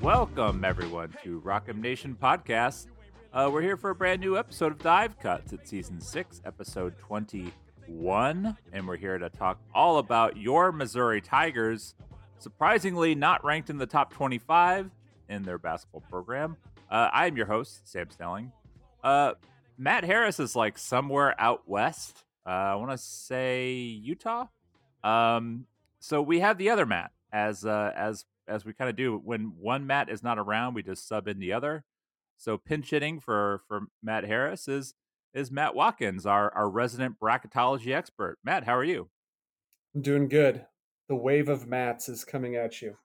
Welcome, everyone, to Rock M Nation Podcast. Uh, we're here for a brand new episode of Dive Cuts. It's season six, episode 21. And we're here to talk all about your Missouri Tigers. Surprisingly, not ranked in the top 25 in their basketball program. Uh, I am your host, Sam Snelling. Uh, Matt Harris is like somewhere out west. Uh, I want to say Utah. Um, so we have the other Matt as uh, as as we kind of do when one Matt is not around, we just sub in the other. So pinch hitting for for Matt Harris is is Matt Watkins, our our resident bracketology expert. Matt, how are you? I'm doing good. The wave of Matts is coming at you.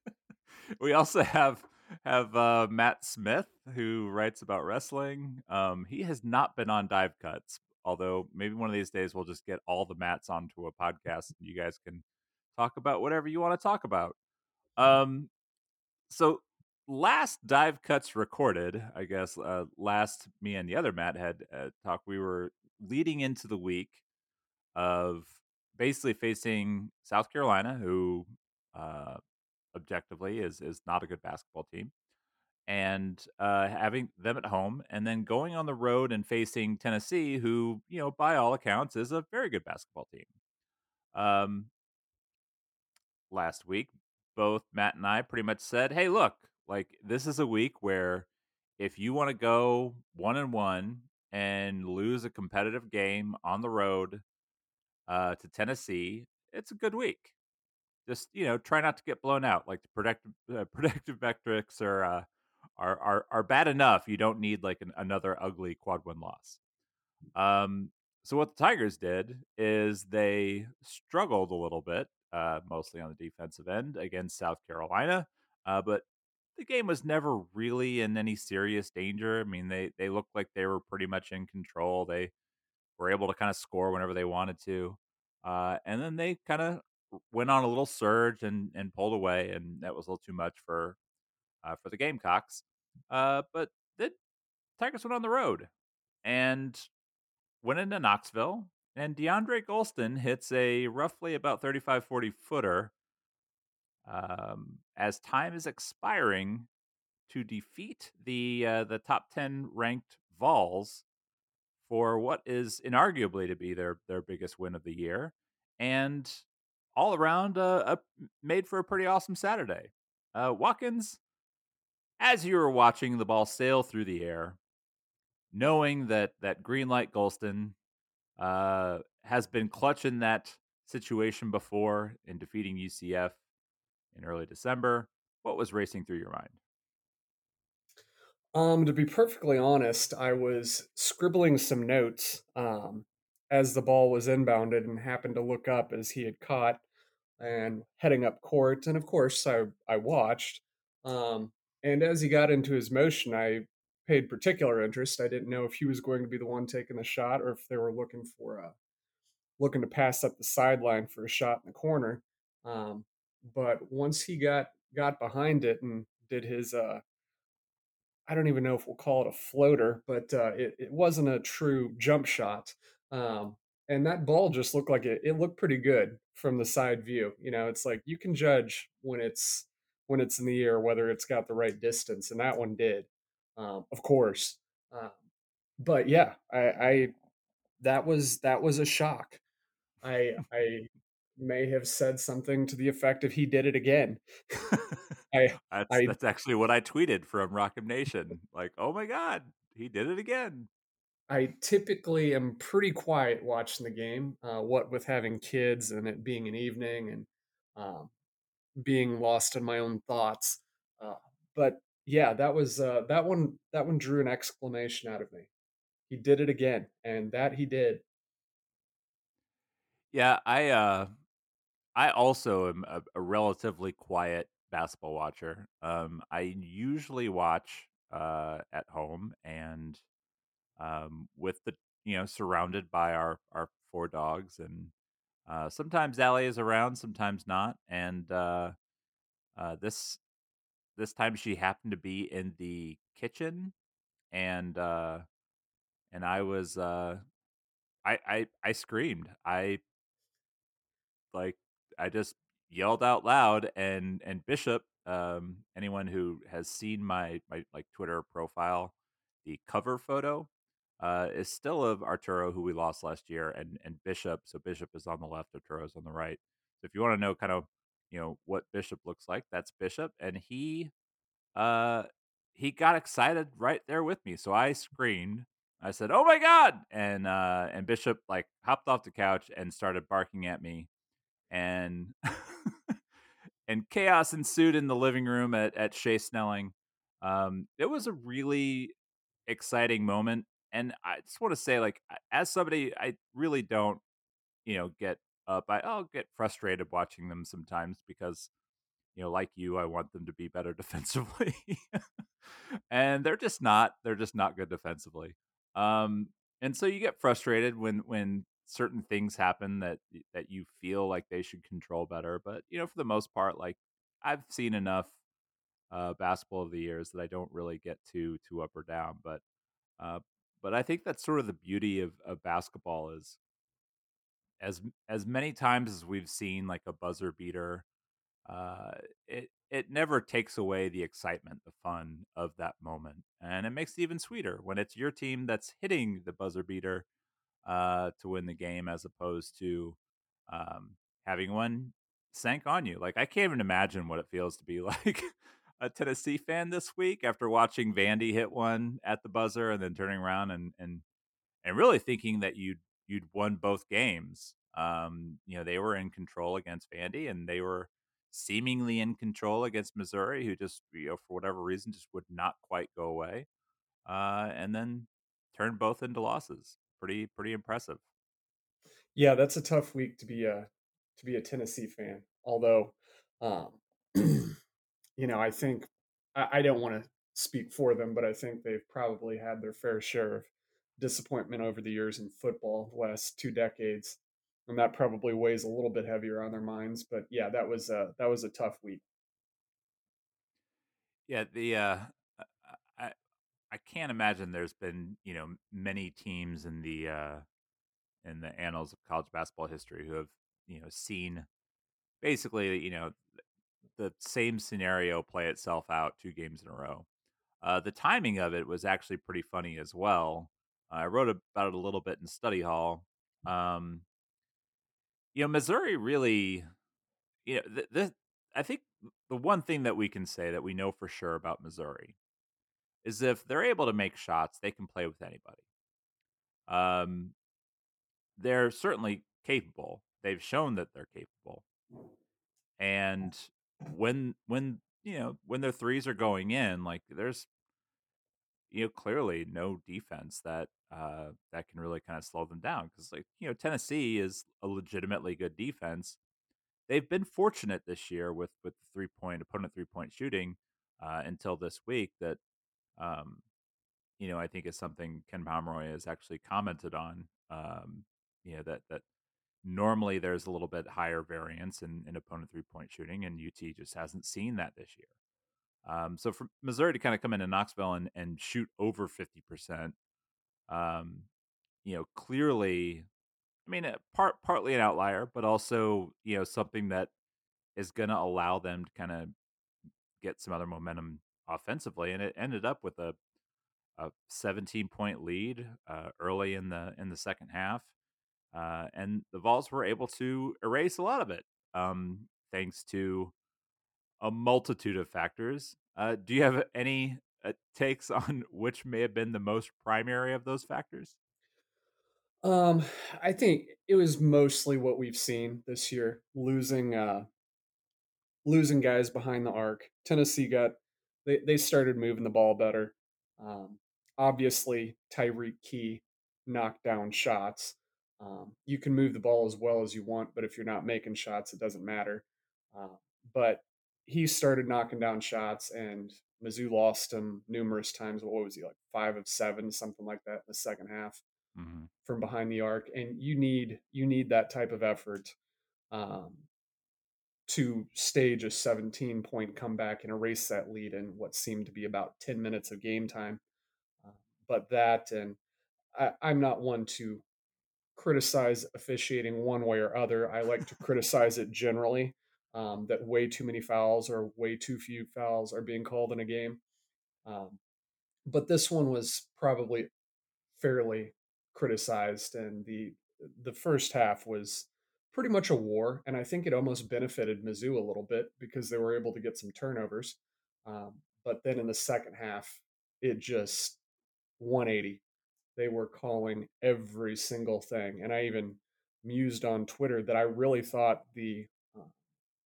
we also have have uh, Matt Smith who writes about wrestling. Um, he has not been on Dive Cuts, although maybe one of these days we'll just get all the Matts onto a podcast and you guys can talk about whatever you want to talk about. Um, so last Dive Cuts recorded, I guess uh, last me and the other Matt had uh, talked. We were leading into the week of basically facing South Carolina, who uh, objectively is is not a good basketball team and uh, having them at home and then going on the road and facing Tennessee, who, you know, by all accounts is a very good basketball team. Um, last week, both Matt and I pretty much said, hey, look, like this is a week where if you want to go one and one and lose a competitive game on the road uh, to Tennessee, it's a good week just you know try not to get blown out. Like the protective uh, metrics are, uh, are are are bad enough. You don't need like an, another ugly quad one loss. Um, so what the Tigers did is they struggled a little bit, uh, mostly on the defensive end against South Carolina, uh, but the game was never really in any serious danger. I mean, they they looked like they were pretty much in control. They were able to kind of score whenever they wanted to. Uh, and then they kind of went on a little surge and and pulled away, and that was a little too much for uh, for the Gamecocks. Uh, but the Tigers went on the road and went into Knoxville, and DeAndre Gholston hits a roughly about 35 40 footer um, as time is expiring to defeat the uh, the top 10 ranked Vols for what is inarguably to be their their biggest win of the year and all around uh, uh, made for a pretty awesome Saturday. Uh, Watkins, as you were watching the ball sail through the air, knowing that that green light Gholston uh, has been clutch in that situation before in defeating UCF in early December, what was racing through your mind? Um, to be perfectly honest, I was scribbling some notes um, as the ball was inbounded and happened to look up as he had caught and heading up court. And of course, I, I watched. Um, and as he got into his motion, I paid particular interest. I didn't know if he was going to be the one taking the shot or if they were looking for a looking to pass up the sideline for a shot in the corner. Um, but once he got got behind it and did his uh, I don't even know if we'll call it a floater, but uh, it, it wasn't a true jump shot. Um, and that ball just looked like it, it looked pretty good from the side view. You know, it's like you can judge when it's when it's in the air whether it's got the right distance, and that one did, um, of course. Um, but yeah, I, I that was that was a shock. I I may have said something to the effect of "He did it again." I, that's, I, that's actually what I tweeted from Rock M Nation. Like, oh my god, he did it again. I typically am pretty quiet watching the game. Uh, what with having kids and it being an evening and um, being lost in my own thoughts. Uh, but yeah, that was uh, that one. That one drew an exclamation out of me. he did it again, and that he did. Yeah, I uh I also am a, a relatively quiet basketball watcher. Um I usually watch uh at home and um with the you know surrounded by our our four dogs and uh sometimes Allie is around, sometimes not. And uh uh this this time she happened to be in the kitchen and uh and I was uh I I I screamed. I like I just yelled out loud and and Bishop um anyone who has seen my my like Twitter profile the cover photo uh is still of Arturo who we lost last year and and Bishop so Bishop is on the left Arturo is on the right. So if you want to know kind of you know what Bishop looks like that's Bishop and he uh he got excited right there with me. So I screamed I said, "Oh my god!" and uh, and Bishop like hopped off the couch and started barking at me, and and chaos ensued in the living room at at Shea Snelling. Um, it was a really exciting moment, and I just want to say, like, as somebody, I really don't, you know, get up. I, I'll get frustrated watching them sometimes because you know, like you, I want them to be better defensively. and they're just not. They're just not good defensively. Um, and so you get frustrated when when certain things happen that that you feel like they should control better. But you know, for the most part, like I've seen enough uh, basketball of the years that I don't really get too too up or down. But uh, but I think that's sort of the beauty of, of basketball is as as many times as we've seen like a buzzer beater uh, it it never takes away the excitement, the fun of that moment, and it makes it even sweeter when it's your team that's hitting the buzzer beater uh, to win the game, as opposed to um, having one sank on you. Like I can't even imagine what it feels to be like a Tennessee fan this week after watching Vandy hit one at the buzzer and then turning around and and and really thinking that you'd you'd won both games. Um, you know, they were in control against Vandy, and they were seemingly in control against Missouri, who just you know for whatever reason just would not quite go away, uh, and then turned both into losses. Pretty pretty impressive. Yeah, that's a tough week to be a to be a Tennessee fan. Although, um, you know, I think I, I don't want to speak for them, but I think they've probably had their fair share of disappointment over the years in football, the last two decades and that probably weighs a little bit heavier on their minds. But yeah, that was a that was a tough week. Yeah, the uh, I I can't imagine there's been you know many teams in the uh, in the annals of college basketball history who have you know seen basically you know the same scenario play itself out two games in a row. Uh, the timing of it was actually pretty funny as well. I wrote about it a little bit in study hall. Um, you know, Missouri really, you know, the, the I think the one thing that we can say that we know for sure about Missouri is if they're able to make shots, they can play with anybody. Um, they're certainly capable. They've shown that they're capable. And when when you know when their threes are going in, like there's you know clearly no defense that uh, that can really kind of slow them down because like you know Tennessee is a legitimately good defense. They've been fortunate this year with with the three point opponent three point shooting uh, until this week that um, you know I think is something Ken Pomeroy has actually commented on. Um, you know that that normally there's a little bit higher variance in, in opponent three point shooting, and UT just hasn't seen that this year. Um, so for Missouri to kind of come into Knoxville and, and shoot over 50%, um, you know, clearly, I mean, uh, part partly an outlier, but also, you know, something that is going to allow them to kind of get some other momentum offensively. And it ended up with a, a 17 point lead uh, early in the in the second half. Uh, and the Vols were able to erase a lot of it, um, thanks to a multitude of factors. Uh, do you have any uh, takes on which may have been the most primary of those factors? Um, I think it was mostly what we've seen this year, losing uh losing guys behind the arc. Tennessee got they, they started moving the ball better. Um, obviously Tyreke Key knocked down shots. Um, you can move the ball as well as you want, but if you're not making shots, it doesn't matter. Uh, but he started knocking down shots, and Mizzou lost him numerous times. What was he like, five of seven, something like that in the second half mm-hmm. from behind the arc? And you need you need that type of effort um, to stage a 17 point comeback and erase that lead in what seemed to be about 10 minutes of game time. Uh, but that, and I, I'm not one to criticize officiating one way or other. I like to criticize it generally um, that way too many fouls or way too few fouls are being called in a game. Um, but this one was probably fairly criticized, and the the first half was pretty much a war, and I think it almost benefited Mizzou a little bit because they were able to get some turnovers. Um, but then in the second half, it just 180 they were calling every single thing. And I even mused on Twitter that I really thought the uh,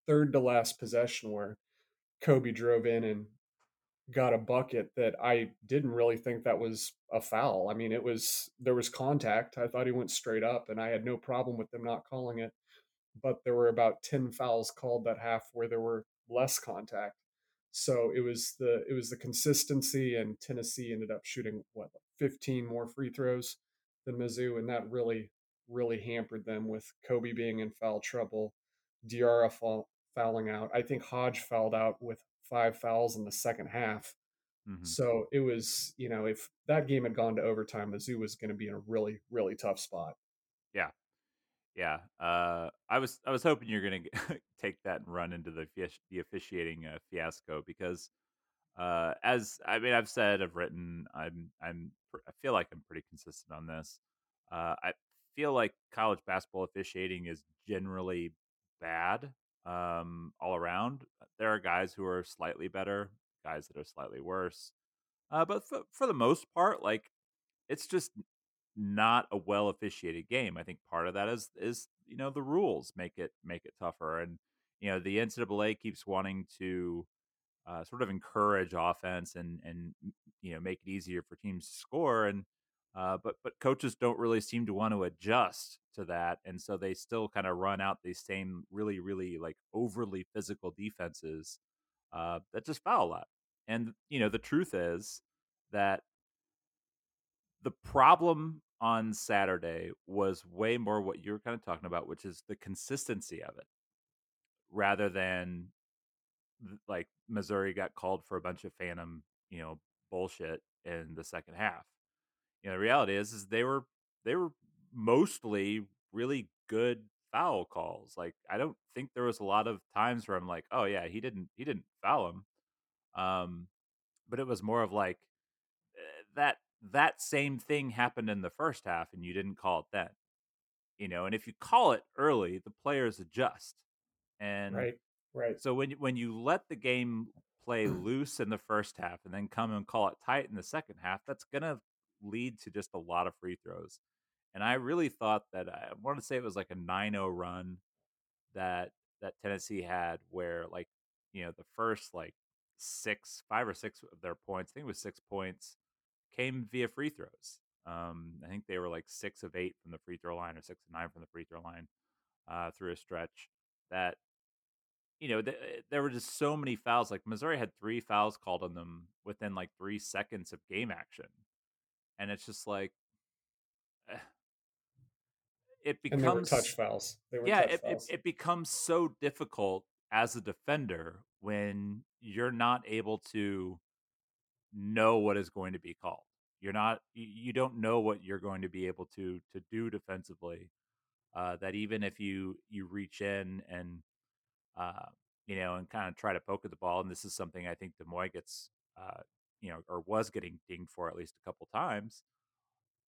third to last possession where Kobe drove in and got a bucket that I didn't really think that was a foul. I mean, it was there was contact. I thought he went straight up and I had no problem with them not calling it. But there were about 10 fouls called that half where there were less contact. So it was the it was the consistency, and Tennessee ended up shooting what 15 more free throws than Mizzou, and that really really hampered them with Kobe being in foul trouble, Diarra fouling out. I think Hodge fouled out with five fouls in the second half. Mm-hmm. So it was, you know, if that game had gone to overtime, Mizzou was going to be in a really, really tough spot. Yeah, yeah. Uh, I was I was hoping you're going to take that and run into the the officiating uh, fiasco because uh, as I mean I've said I've written I'm I'm I feel like I'm pretty consistent on this. Uh, I feel like college basketball officiating is generally bad um, all around. There are guys who are slightly better, guys that are slightly worse. Uh, but for, for the most part, like it's just not a well officiated game. I think part of that is is you know the rules make it make it tougher, and you know the NCAA keeps wanting to uh, sort of encourage offense and and you know make it easier for teams to score, and uh, but but coaches don't really seem to want to adjust to that, and so they still kind of run out these same really really like overly physical defenses uh, that just foul a lot. And you know the truth is that the problem on Saturday was way more what you were kind of talking about, which is the consistency of it, rather than like Missouri got called for a bunch of phantom, you know, bullshit in the second half. You know, the reality is, is they were they were mostly really good foul calls. Like I don't think there was a lot of times where I'm like, oh yeah, he didn't he didn't foul him. Um, but it was more of like eh, that that same thing happened in the first half and you didn't call it then. You know, and if you call it early, the players adjust. And right, right. So when when you let the game play loose in the first half and then come and call it tight in the second half, that's gonna lead to just a lot of free throws. And I really thought that I want to say it was like a 9-0 run that that Tennessee had where like, you know, the first like six, five or six of their points, I think it was six points, came via free throws. Um, I think they were like six of eight from the free throw line or six of nine from the free throw line uh, through a stretch. That you know, th- there were just so many fouls. Like Missouri had three fouls called on them within like three seconds of game action, and it's just like eh, it becomes touch fouls. yeah, it, fouls. It, it becomes so difficult as a defender when you're not able to know what is going to be called. You're not you don't know what you're going to be able to to do defensively. Uh, that even if you you reach in and uh, you know and kind of try to poke at the ball, and this is something I think D'Moi gets uh, you know or was getting dinged for at least a couple times.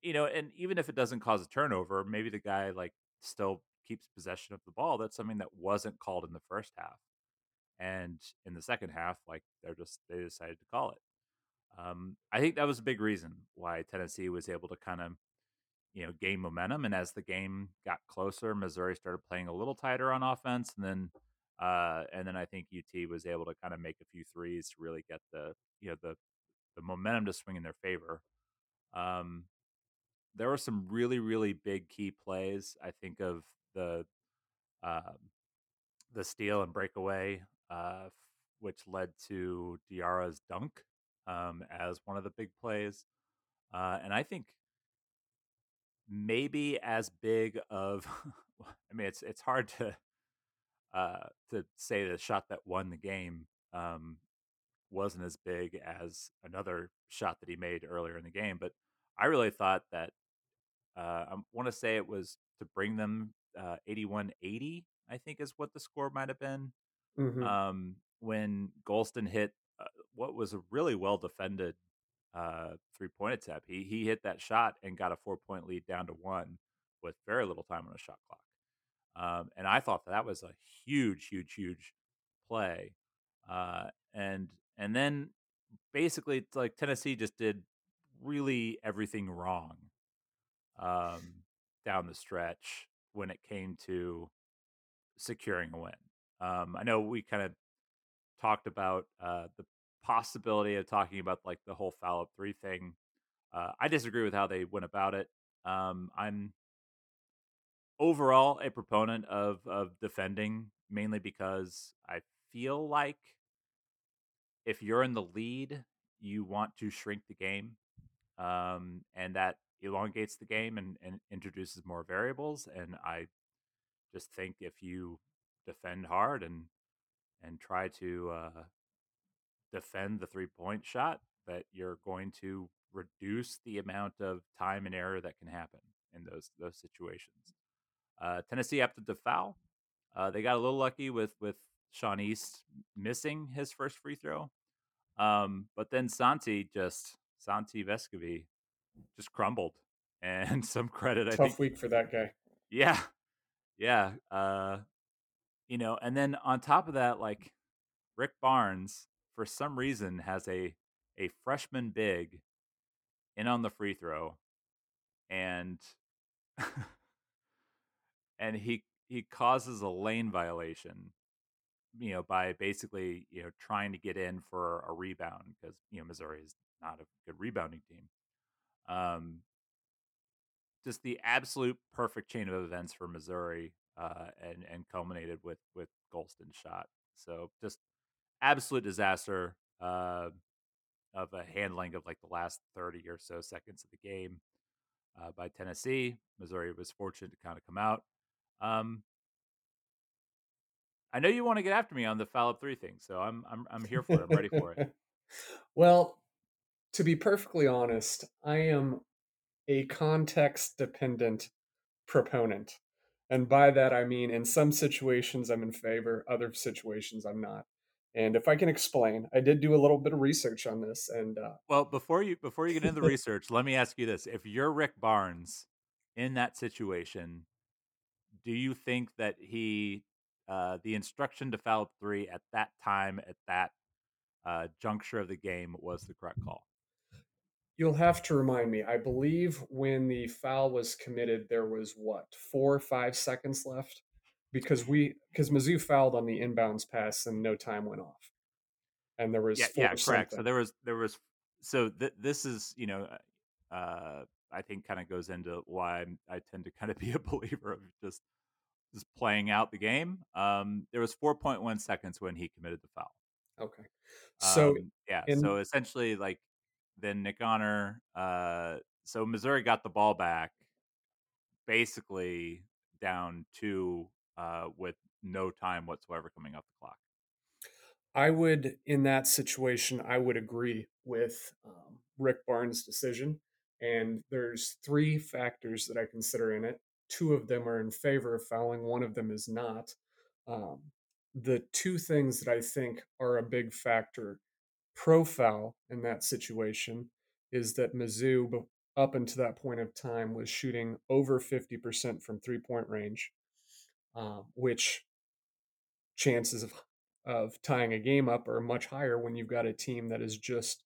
You know, and even if it doesn't cause a turnover, maybe the guy like still keeps possession of the ball. That's something that wasn't called in the first half, and in the second half, like they're just they decided to call it. Um, I think that was a big reason why Tennessee was able to kind of, you know, gain momentum. And as the game got closer, Missouri started playing a little tighter on offense, and then, uh, and then I think UT was able to kind of make a few threes to really get the, you know, the the momentum to swing in their favor. Um, there were some really really big key plays. I think of the uh, the steal and breakaway, uh, which led to Diarra's dunk um, as one of the big plays, uh, and I think maybe as big of. I mean, it's it's hard to uh, to say the shot that won the game um, wasn't as big as another shot that he made earlier in the game, but I really thought that uh, I want to say it was to bring them uh, 81-80, I think is what the score might have been. Mm-hmm. Um, when Gholston hit uh, what was a really well defended uh, three point attempt, he he hit that shot and got a four point lead down to one with very little time on a shot clock. Um, and I thought that, that was a huge, huge, huge play. Uh, and and then basically, it's like Tennessee just did really everything wrong um, down the stretch when it came to securing a win. Um, I know we kind of talked about uh, the possibility of talking about like the whole foul up three thing. Uh, I disagree with how they went about it. Um, I'm overall a proponent of of defending mainly because I feel like if you're in the lead, you want to shrink the game, um, and that elongates the game and, and introduces more variables. And I just think if you defend hard and and try to uh, defend the three point shot, that you're going to reduce the amount of time and error that can happen in those those situations. Uh, Tennessee opted to foul. Uh, they got a little lucky with with Sean East missing his first free throw, um, but then Santi just Santi Vescovi just crumbled, and some credit. Tough I think, week for that guy. Yeah, yeah. Uh, you know, and then on top of that, like Rick Barnes, for some reason, has a a freshman big in on the free throw, and and he he causes a lane violation you know by basically you know trying to get in for a rebound because you know Missouri is not a good rebounding team um just the absolute perfect chain of events for Missouri uh and and culminated with with Gholston's shot so just absolute disaster uh of a handling of like the last 30 or so seconds of the game uh, by Tennessee. Missouri was fortunate to kind of come out. Um, I know you want to get after me on the foul up three thing, so I'm I'm I'm here for it. I'm ready for it. well, to be perfectly honest, I am a context dependent proponent. And by that I mean in some situations I'm in favor, other situations I'm not. And if I can explain, I did do a little bit of research on this. And uh, well, before you before you get into the research, let me ask you this: If you're Rick Barnes in that situation, do you think that he uh, the instruction to foul three at that time at that uh, juncture of the game was the correct call? You'll have to remind me. I believe when the foul was committed, there was what four or five seconds left because we because Mizzou fouled on the inbounds pass and no time went off, and there was yeah, yeah correct. So there was there was so th- this is you know uh, I think kind of goes into why I'm, i tend to kind of be a believer of just just playing out the game. Um, there was 4.1 seconds when he committed the foul. Okay, so um, yeah, in... so essentially, like then Nick Honor. Uh, so Missouri got the ball back, basically down two uh, with no time whatsoever coming off the clock. I would, in that situation, I would agree with um, Rick Barnes' decision. And there's three factors that I consider in it. Two of them are in favor of fouling, one of them is not. Um, the two things that I think are a big factor pro foul in that situation is that Mizzou, up until that point of time, was shooting over 50% from three point range, uh, which chances of, of tying a game up are much higher when you've got a team that is just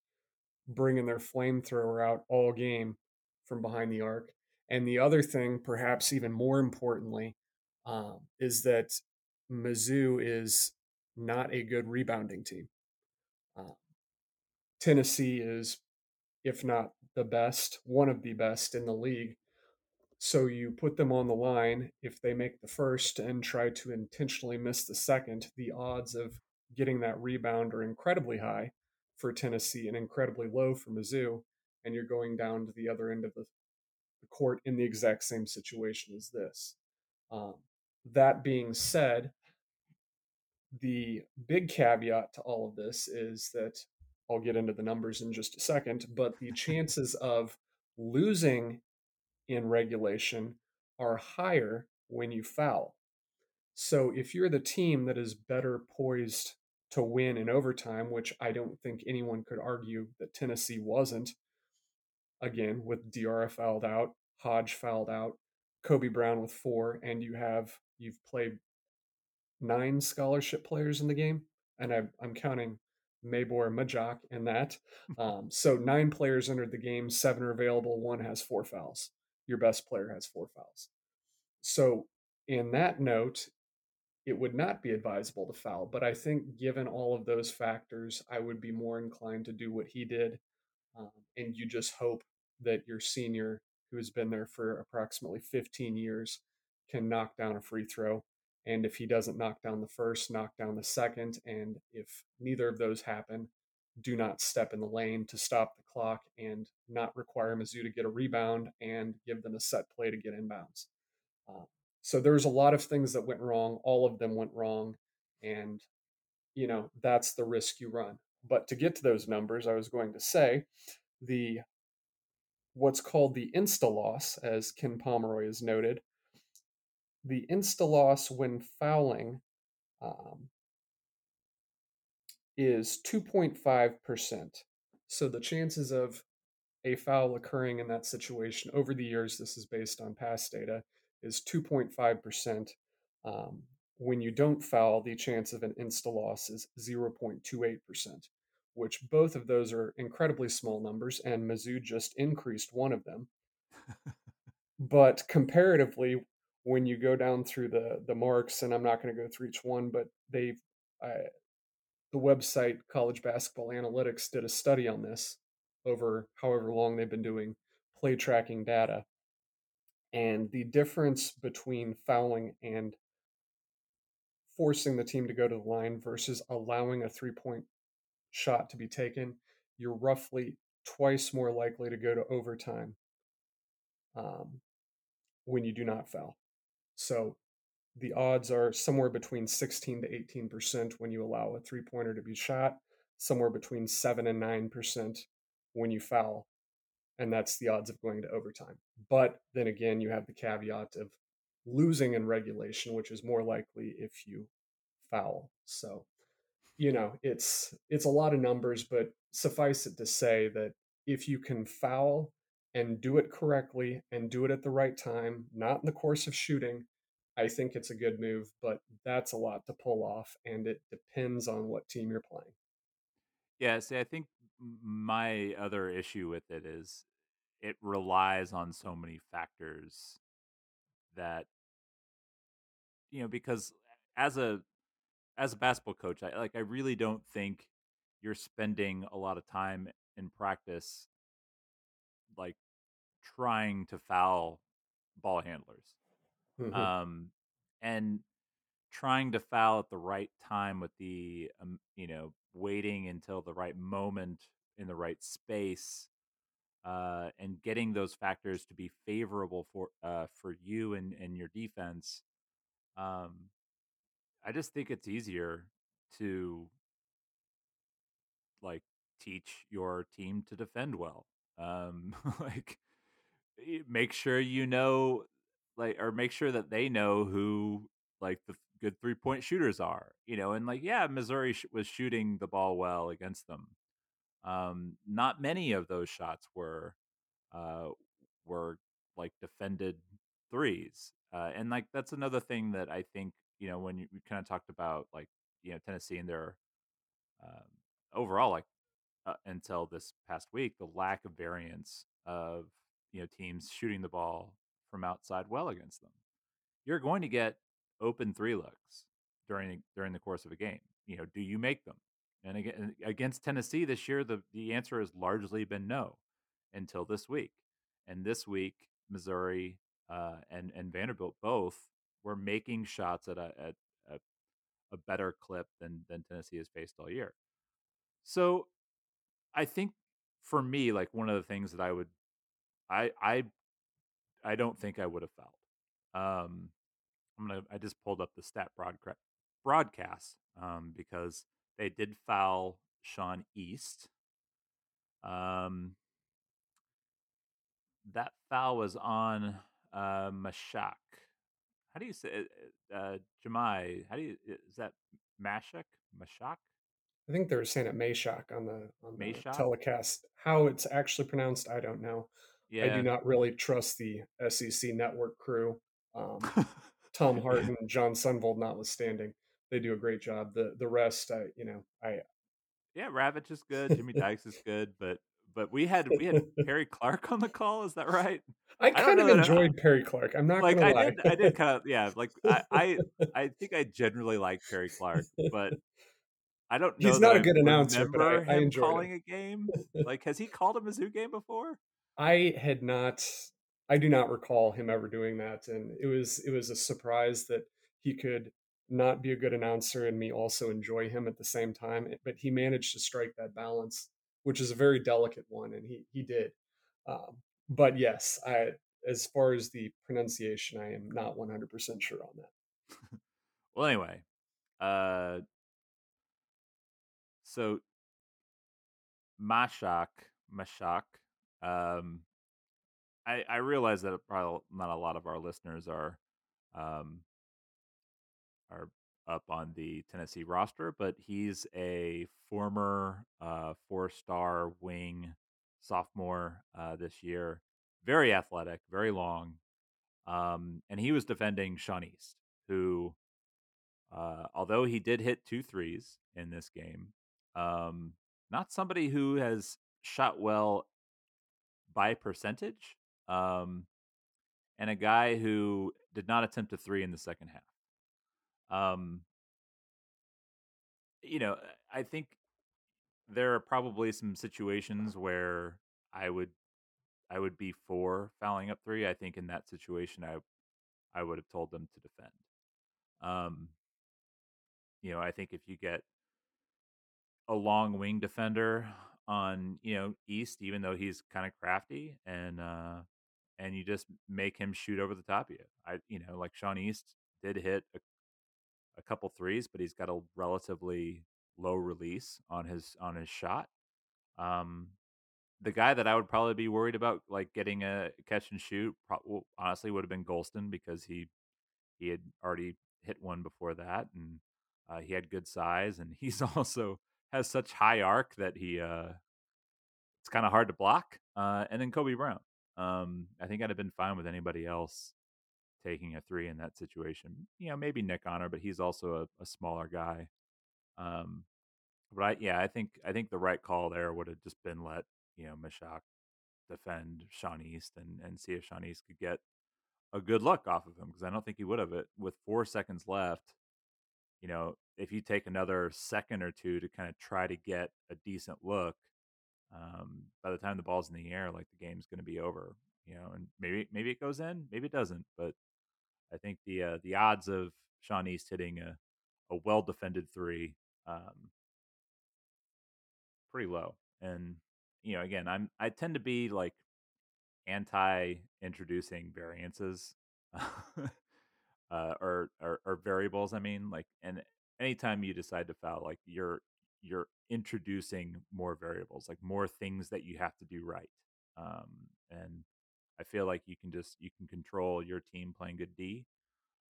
bringing their flamethrower out all game from behind the arc. And the other thing, perhaps even more importantly, um, is that Mizzou is not a good rebounding team. Uh, Tennessee is, if not the best, one of the best in the league So you put them on the line. If they make the first and try to intentionally miss the second, the odds of getting that rebound are incredibly high for Tennessee and incredibly low for Mizzou. And you're going down to the other end of the, the court in the exact same situation as this. Um, that being said, the big caveat to all of this is that I'll get into the numbers in just a second, but the chances of losing in regulation are higher when you foul. So if you're the team that is better poised to win in overtime, which I don't think anyone could argue that Tennessee wasn't, again, with Diarra fouled out, Hodge fouled out, Kobe Brown with four, and you have you've played nine scholarship players in the game, and I, I'm counting Mabor Majak in that. Um, so nine players entered the game, seven are available, one has four fouls. Your best player has four fouls. So in that note, it would not be advisable to foul. But I think given all of those factors, I would be more inclined to do what he did. Um, and you just hope that your senior, who has been there for approximately 15 years, can knock down a free throw and if he doesn't knock down the first, knock down the second. And if neither of those happen, do not step in the lane to stop the clock and not require Mizzou to get a rebound and give them a set play to get inbounds. Uh, so there's a lot of things that went wrong. All of them went wrong. And, you know, that's the risk you run. But to get to those numbers, I was going to say the what's called the insta loss, as Ken Pomeroy has noted, the insta loss when fouling um, is 2.5%. So the chances of a foul occurring in that situation over the years, this is based on past data, is 2.5%. Um, when you don't foul, the chance of an insta loss is 0.28%, which both of those are incredibly small numbers, and Mizzou just increased one of them. but comparatively, when you go down through the the marks, and I'm not going to go through each one, but they've uh, the website College Basketball Analytics did a study on this over however long they've been doing play tracking data, and the difference between fouling and forcing the team to go to the line versus allowing a three point shot to be taken, you're roughly twice more likely to go to overtime um, when you do not foul. So the odds are somewhere between 16 to 18% when you allow a three pointer to be shot, somewhere between 7 and 9% when you foul. And that's the odds of going to overtime. But then again, you have the caveat of losing in regulation, which is more likely if you foul. So, you know, it's it's a lot of numbers, but suffice it to say that if you can foul and do it correctly and do it at the right time, not in the course of shooting, I think it's a good move, but that's a lot to pull off, and it depends on what team you're playing. Yeah, see, I think my other issue with it is it relies on so many factors that you know because as a as a basketball coach I like I really don't think you're spending a lot of time in practice like trying to foul ball handlers mm-hmm. um, and trying to foul at the right time with the um, you know waiting until the right moment in the right space uh, and getting those factors to be favorable for uh, for you and, and your defense um, i just think it's easier to like teach your team to defend well um, like make sure you know like or make sure that they know who like the good three point shooters are, you know, and like yeah, Missouri sh- was shooting the ball well against them. Um, not many of those shots were uh, were like defended threes, uh, and like that's another thing that I think you know when you, we kind of talked about like you know Tennessee and their um, overall like uh, until this past week the lack of variance of you know teams shooting the ball from outside well against them. You're going to get open three looks during during the course of a game. You know, do you make them? And again, against Tennessee this year, the the answer has largely been no until this week. And this week, Missouri uh, and and Vanderbilt both were making shots at a at a, a better clip than than Tennessee has faced all year. So I think for me, like one of the things that I would, I I I don't think I would have felt. Um, I'm gonna. I just pulled up the stat broadcast broadcast um, because they did foul Sean East. Um, that foul was on uh, Mashack. How do you say it? Uh, Jahmai? How do you? Is that Mashack? Mashack? I think they're saying it Mashack on the on the telecast. How it's actually pronounced, I don't know. Yeah. I do not really trust the SEC network crew. Um, Tom Hart and Jon Sundvold notwithstanding, they do a great job. The the rest, I you know, I yeah, Ravitch is good. Jimmy Dykes is good, but but we had we had Perry Clark on the call. Is that right? I kind know of that I- enjoyed Perry Clark. I'm not like I lie. did, I did kind of, yeah. Like I, I, I think I generally like Perry Clark, but I don't know. He's not a I good announcer, but I- I him enjoyed calling a game. Like, has he called a Mizzou game before? I had not I do not recall him ever doing that and it was it was a surprise that he could not be a good announcer and me also enjoy him at the same time but he managed to strike that balance which is a very delicate one and he he did um, but yes I as far as the pronunciation I am not 100% sure on that. Well, anyway, uh, so Mashack, Mashack, um, I, I realize that probably not a lot of our listeners are, um, are up on the Tennessee roster, but he's a former uh, four-star wing sophomore uh, this year. Very athletic, very long, um, and he was defending Sean East, who, uh, although he did hit two threes in this game, um, not somebody who has shot well by percentage, um, and a guy who did not attempt a three in the second half. Um, you know, I think there are probably some situations where I would I would be for fouling up three. I think in that situation I I would have told them to defend. Um, you know, I think if you get a long wing defender on, you know, East, even though he's kind of crafty and uh and you just make him shoot over the top of you. I you know, like Sean East did hit a, a couple threes, but he's got a relatively low release on his on his shot. Um the guy that I would probably be worried about like getting a catch and shoot pro- honestly would have been Gholston because he he had already hit one before that and uh, he had good size and he's also has such high arc that he uh it's kind of hard to block uh and then Kobe Brown um I think I'd have been fine with anybody else taking a three in that situation you know maybe Nick Honor but he's also a, a smaller guy um but I, yeah I think I think the right call there would have just been let you know Mashack defend Sean East and and see if Sean East could get a good look off of him because I don't think he would have it with four seconds left. You know, if you take another second or two to kind of try to get a decent look, um, by the time the ball's in the air, like the game's going to be over. You know, and maybe maybe it goes in, maybe it doesn't. But I think the uh, the odds of Sean East hitting a a well defended three um, pretty low. And you know, again, I'm I tend to be like anti introducing variances uh, or, or or variables. I mean, like, and anytime you decide to foul, like you're you're introducing more variables, like more things that you have to do right. Um, and I feel like you can just you can control your team playing good D,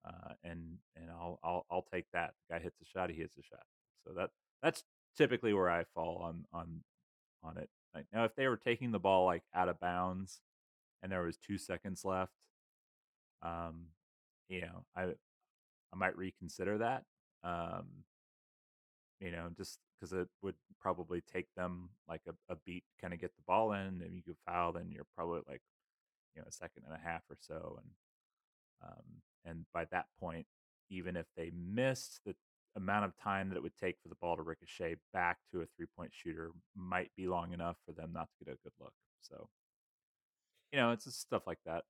uh, and and I'll I'll I'll take that. The guy hits a shot, he hits a shot. So that that's typically where I fall on on on it. Like, now, if they were taking the ball like out of bounds and there was two seconds left, um, you know, I I might reconsider that. Um, you know, just because it would probably take them like a, a beat, kind of get the ball in, and you could foul, then you're probably like, you know, a second and a half or so, and um, and by that point, even if they missed the amount of time that it would take for the ball to ricochet back to a three point shooter might be long enough for them not to get a good look. So, you know, it's just stuff like that.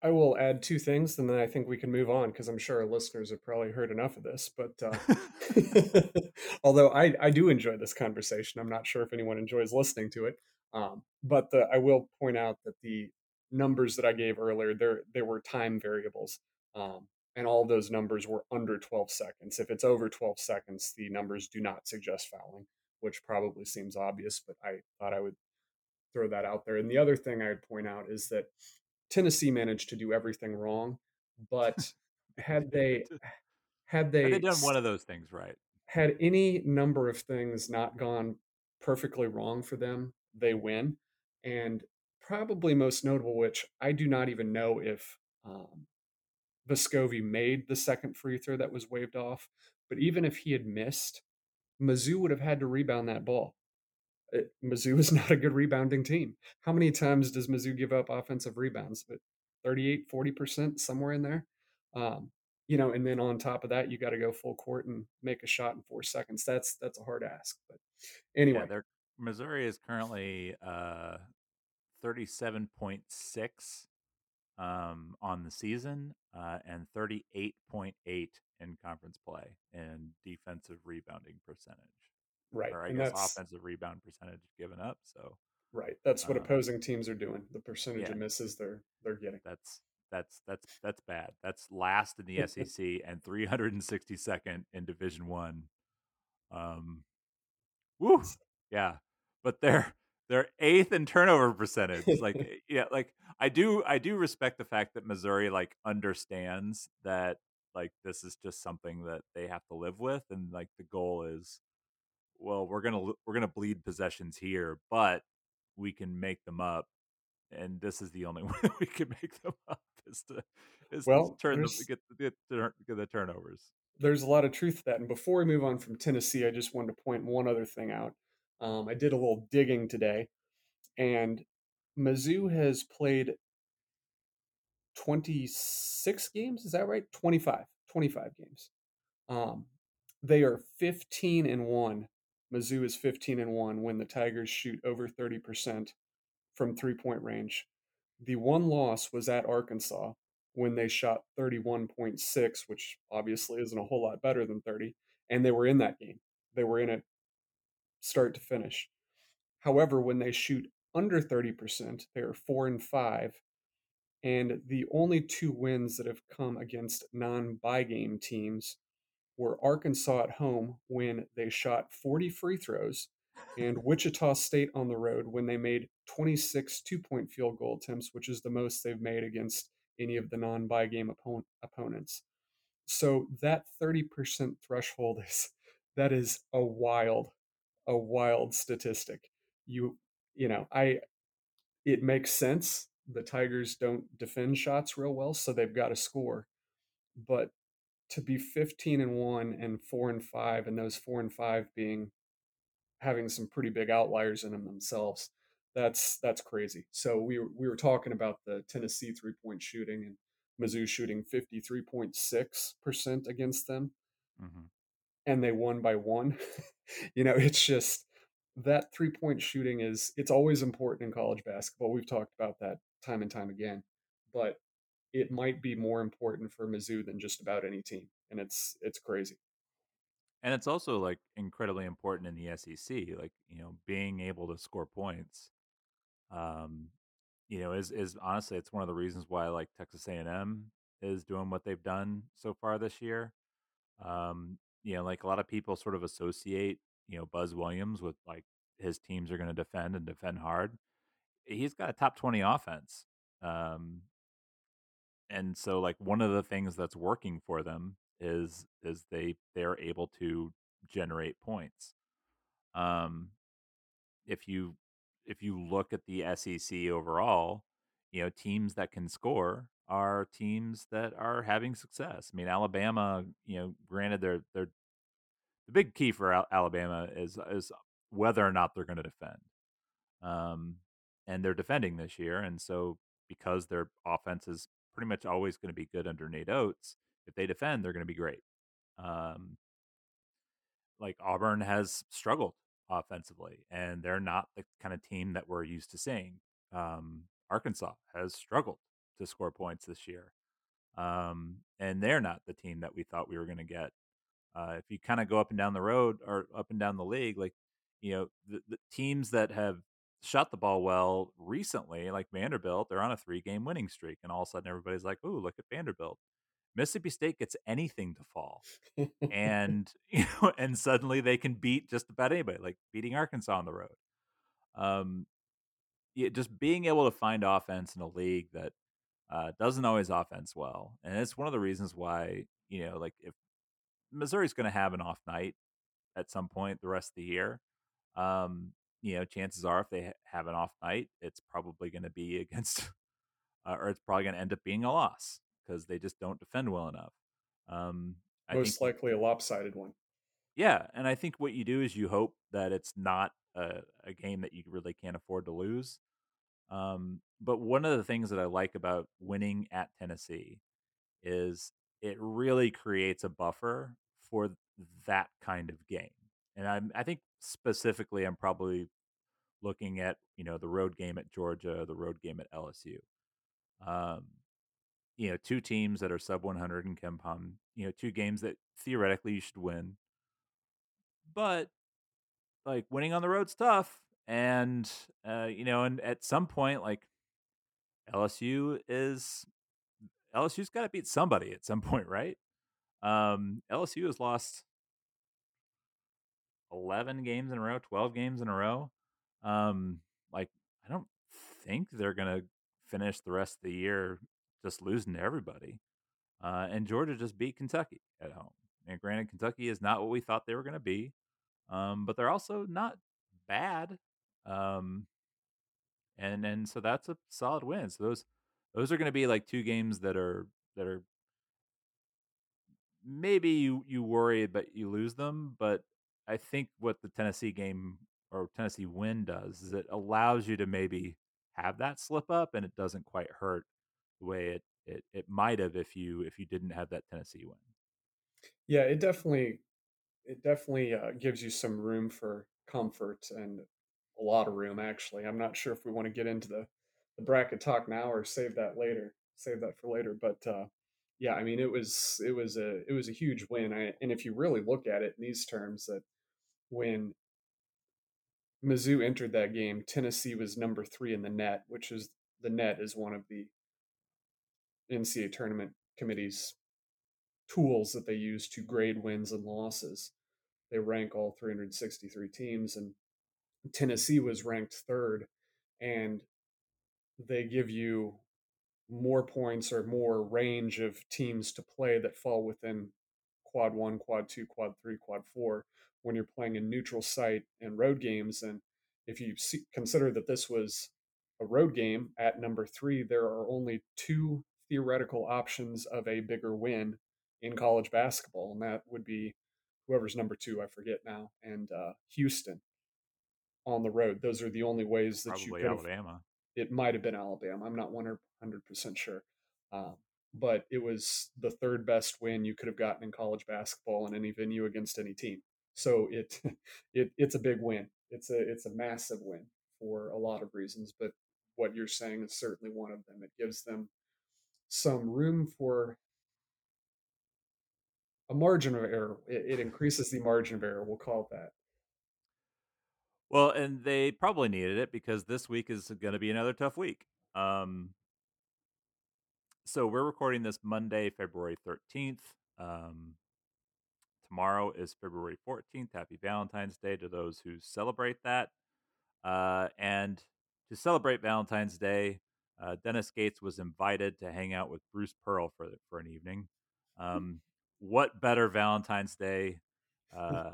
I will add two things, and then I think we can move on because I'm sure our listeners have probably heard enough of this. But uh, although I, I do enjoy this conversation, I'm not sure if anyone enjoys listening to it. Um, but the, I will point out that the numbers that I gave earlier, there there were time variables, um, and all those numbers were under 12 seconds. If it's over 12 seconds, the numbers do not suggest fouling, which probably seems obvious, but I thought I would throw that out there. And the other thing I'd point out is that Tennessee managed to do everything wrong, but had they had they, had they done one of those things right, had any number of things not gone perfectly wrong for them, they win. And probably most notable, which I do not even know if um, Vescovi made the second free throw that was waved off, but even if he had missed, Mizzou would have had to rebound that ball. It, Mizzou is not a good rebounding team. How many times does Mizzou give up offensive rebounds? But 38, 40%, somewhere in there. Um, you know, and then on top of that, you got to go full court and make a shot in four seconds. That's that's a hard ask. But anyway, yeah, Missouri is currently uh, 37.6 um, on the season uh, and 38.8 in conference play in defensive rebounding percentage. Right. Or I and guess offensive rebound percentage given up. So Right. That's what um, opposing teams are doing. The percentage yeah, of misses they're they're getting. That's that's that's that's bad. That's last in the SEC and 362nd in Division 1. Um woo. Yeah. But they're they're eighth in turnover percentage. Like eh, yeah, like I do I do respect the fact that Missouri like understands that like this is just something that they have to live with and like the goal is well, we're gonna we're gonna bleed possessions here, but we can make them up, and this is the only way we can make them up is to is well, to turn the, get, get, get the turnovers. There's a lot of truth to that. And before we move on from Tennessee, I just wanted to point one other thing out. Um, I did a little digging today, and Mizzou has played 26 games. Is that right? 25. 25 games. Um, they are 15 and 1 Mizzou is 15 and 1 when the Tigers shoot over 30% from three point range. The one loss was at Arkansas when they shot 31.6, which obviously isn't a whole lot better than 30, and they were in that game. They were in it start to finish. However, when they shoot under 30%, they're 4 and 5, and the only two wins that have come against non buy game teams were Arkansas at home when they shot 40 free throws and Wichita State on the road when they made 26 two point field goal attempts, which is the most they've made against any of the non buy game opponent, opponents. So that 30% threshold is that is a wild, a wild statistic. You, you know, I, it makes sense. The Tigers don't defend shots real well, so they've got to score. But to be 15 and 1 and 4 and 5 and those 4 and 5 being having some pretty big outliers in them themselves that's that's crazy so we were, we were talking about the Tennessee three point shooting and Mizzou shooting 53.6% against them mm-hmm. And they won by one you know it's just that three point shooting is it's always important in college basketball we've talked about that time and time again but it might be more important for Mizzou than just about any team, and it's it's crazy. And it's also like incredibly important in the SEC, like you know, being able to score points. Um, you know, is is honestly, it's one of the reasons why like Texas A and M is doing what they've done so far this year. Um, you know, like a lot of people sort of associate, you know, Buzz Williams with like his teams are going to defend and defend hard. He's got a top twenty offense. Um, and so like one of the things that's working for them is is they they're able to generate points um if you if you look at the SEC overall you know teams that can score are teams that are having success i mean alabama you know granted they're they're the big key for Al- alabama is is whether or not they're going to defend um and they're defending this year and so because their offense is pretty much always going to be good under Nate Oats, If they defend, they're going to be great. Um, like Auburn has struggled offensively, and they're not the kind of team that we're used to seeing. Um, Arkansas has struggled to score points this year. Um, and they're not the team that we thought we were going to get. Uh, if you kind of go up and down the road or up and down the league, like you know the, the teams that have shot the ball well recently, like Vanderbilt, they're on a three-game winning streak, and all of a sudden everybody's like, "Ooh, look at Vanderbilt." Mississippi State gets anything to fall, and you know, and suddenly they can beat just about anybody, like beating Arkansas on the road. Um, yeah, just being able to find offense in a league that uh, doesn't always offense well, and it's one of the reasons why you know, like if Missouri's going to have an off night at some point the rest of the year, um, you know, chances are if they have an off night, it's probably going to be against, uh, or it's probably going to end up being a loss because they just don't defend well enough. Um, I Most think, likely a lopsided one. Yeah, and I think what you do is you hope that it's not a, a game that you really can't afford to lose. Um, but one of the things that I like about winning at Tennessee is it really creates a buffer for that kind of game. And I'm, I think specifically, I'm probably looking at you know the road game at Georgia, the road game at LSU. Um, you know, two teams that are sub 100 in KenPom. You know, two games that theoretically you should win, but like winning on the road's tough. And uh, you know, and at some point, like LSU is LSU's got to beat somebody at some point, right? Um, LSU has lost 11 games in a row, 12 games in a row. Um, like, I don't think they're going to finish the rest of the year just losing to everybody. Uh, and Georgia just beat Kentucky at home. And granted, Kentucky is not what we thought they were going to be, um, but they're also not bad. Um, and and so that's a solid win. So those those are going to be like two games that are that are maybe you you worry but you lose them, but I think what the Tennessee game or Tennessee win does is it allows you to maybe have that slip up and it doesn't quite hurt the way it it, it might have if you if you didn't have that Tennessee win. Yeah, it definitely it definitely uh, gives you some room for comfort and a lot of room actually. I'm not sure if we want to get into the the bracket talk now or save that later. Save that for later, but uh, yeah, I mean it was it was a it was a huge win. I, and if you really look at it in these terms, that when Mizzou entered that game, Tennessee was number three in the net, which is the net is one of the NCAA tournament committee's tools that they use to grade wins and losses. They rank all 363 teams, and Tennessee was ranked third, and they give you more points or more range of teams to play that fall within quad one, quad two, quad three, quad four when you're playing a neutral site and road games. And if you see, consider that this was a road game at number three, there are only two theoretical options of a bigger win in college basketball, and that would be whoever's number two, I forget now, and uh, Houston on the road. Those are the only ways that Probably you could Alabama. It might have been Alabama. I'm not 100% sure. Um, but it was the third best win you could have gotten in college basketball in any venue against any team. So it, it it's a big win. It's a it's a massive win for a lot of reasons, but what you're saying is certainly one of them. It gives them some room for a margin of error. It, it increases the margin of error. We'll call it that. Well, and they probably needed it because this week is going to be another tough week. Um, so we're recording this Monday, February 13th. Um, tomorrow is February 14th. Happy Valentine's Day to those who celebrate that. Uh, and to celebrate Valentine's Day, uh, Dennis Gates was invited to hang out with Bruce Pearl for for an evening. Um, what better Valentine's Day uh,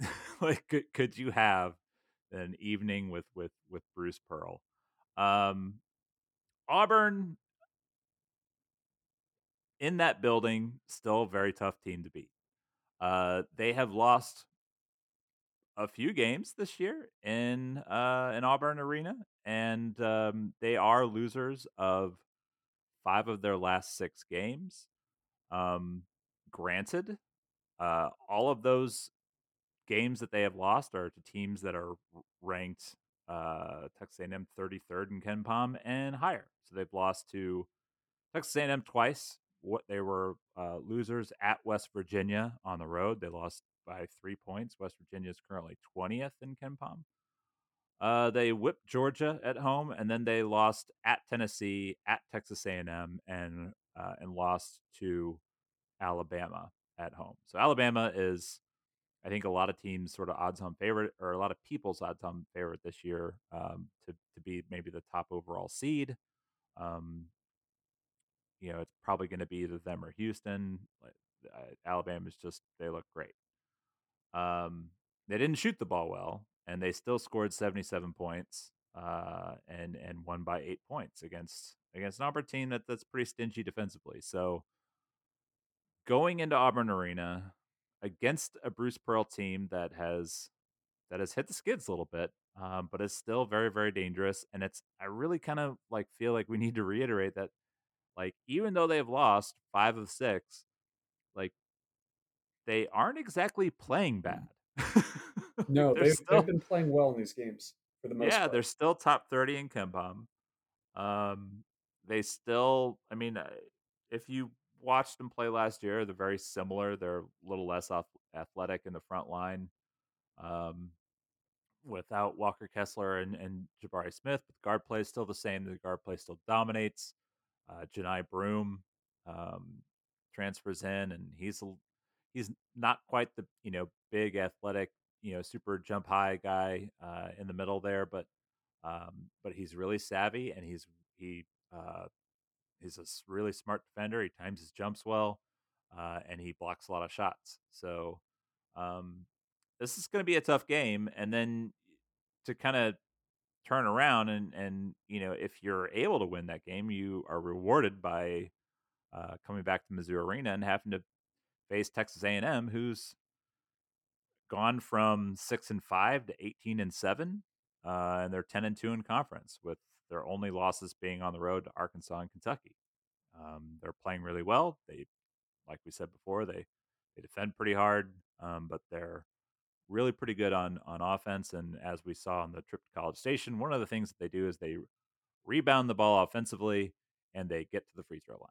like could, could you have an evening with with with Bruce Pearl? Um, Auburn in that building, still a very tough team to beat. Uh, they have lost a few games this year in uh, in Auburn Arena, and um, they are losers of five of their last six games. Um, granted, uh, all of those games that they have lost are to teams that are ranked uh, Texas A&M 33rd in KenPom and higher. So they've lost to Texas A&M twice. What they were uh, losers at West Virginia on the road. They lost by three points. West Virginia is currently twentieth in KenPom. Uh, they whipped Georgia at home, and then they lost at Tennessee, at Texas A&M, and uh, and lost to Alabama at home. So Alabama is, I think, a lot of teams sort of odds-on favorite, or a lot of people's odds-on favorite this year um, to to be maybe the top overall seed. Um, you know, it's probably going to be either them or Houston. Uh, Alabama's just they look great. Um, they didn't shoot the ball well, and they still scored 77 points uh, and and won by eight points against against an Auburn team that that's pretty stingy defensively. So going into Auburn Arena against a Bruce Pearl team that has that has hit the skids a little bit, um, but is still very very dangerous. And it's I really kind of like feel like we need to reiterate that like even though they've lost five of six, like they aren't exactly playing bad. no, they've, still, they've been playing well in these games for the most part. yeah, part. they're still top 30 in KenPom. Um, they still, I mean, uh, if you watched them play last year, they're very similar. They're a little less athletic in the front line. Um, without Walker Kessler and, and Jabari Smith, but the guard play is still the same. The guard play still dominates. Uh, Johni Broome um, transfers in, and he's he's not quite the you know big athletic you know super jump high guy uh, in the middle there, but um, but he's really savvy and he's he uh, he's a really smart defender. He times his jumps well, uh, and he blocks a lot of shots. So um, this is going to be a tough game, and then to kind of turn around and and you know if you're able to win that game, you are rewarded by uh, coming back to Mizzou Arena and having to face Texas A&M, who's gone from six and five to eighteen and seven, uh, and they're ten and two in conference, with their only losses being on the road to Arkansas and Kentucky. Um, they're playing really well. They, like we said before, they they defend pretty hard, um, but they're really pretty good on on offense. And as we saw on the trip to College Station, one of the things that they do is they rebound the ball offensively and they get to the free throw line.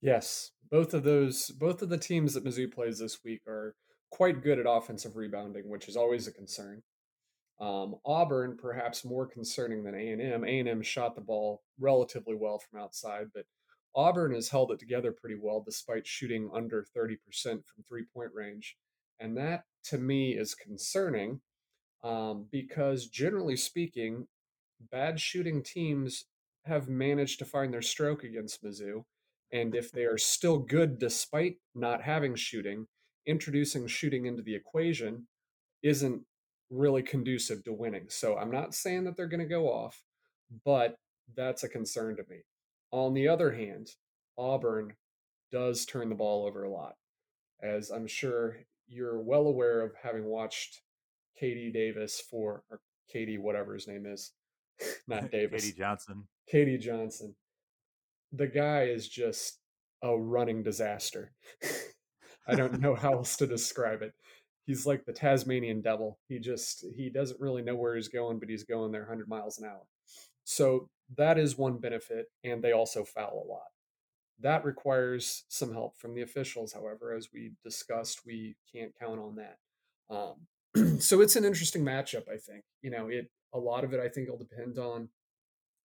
Yes, both of those, both of the teams that Mizzou plays this week are quite good at offensive rebounding, which is always a concern. Um, Auburn, perhaps more concerning than A&M. A&M shot the ball relatively well from outside, but Auburn has held it together pretty well despite shooting under 30% from three point range. And that to me is concerning um, because, generally speaking, bad shooting teams have managed to find their stroke against Mizzou. And if they are still good despite not having shooting, introducing shooting into the equation isn't really conducive to winning. So I'm not saying that they're going to go off, but that's a concern to me. On the other hand, Auburn does turn the ball over a lot, as I'm sure you're well aware of having watched KD Davis for, or KD, whatever his name is, not Davis. KD Johnson. KD Johnson. The guy is just a running disaster. I don't know how else to describe it. He's like the Tasmanian devil. He just he doesn't really know where he's going, but he's going there 100 miles an hour. So that is one benefit, and they also foul a lot. That requires some help from the officials. However, as we discussed, we can't count on that. Um, so it's an interesting matchup. I think you know it. A lot of it, I think, will depend on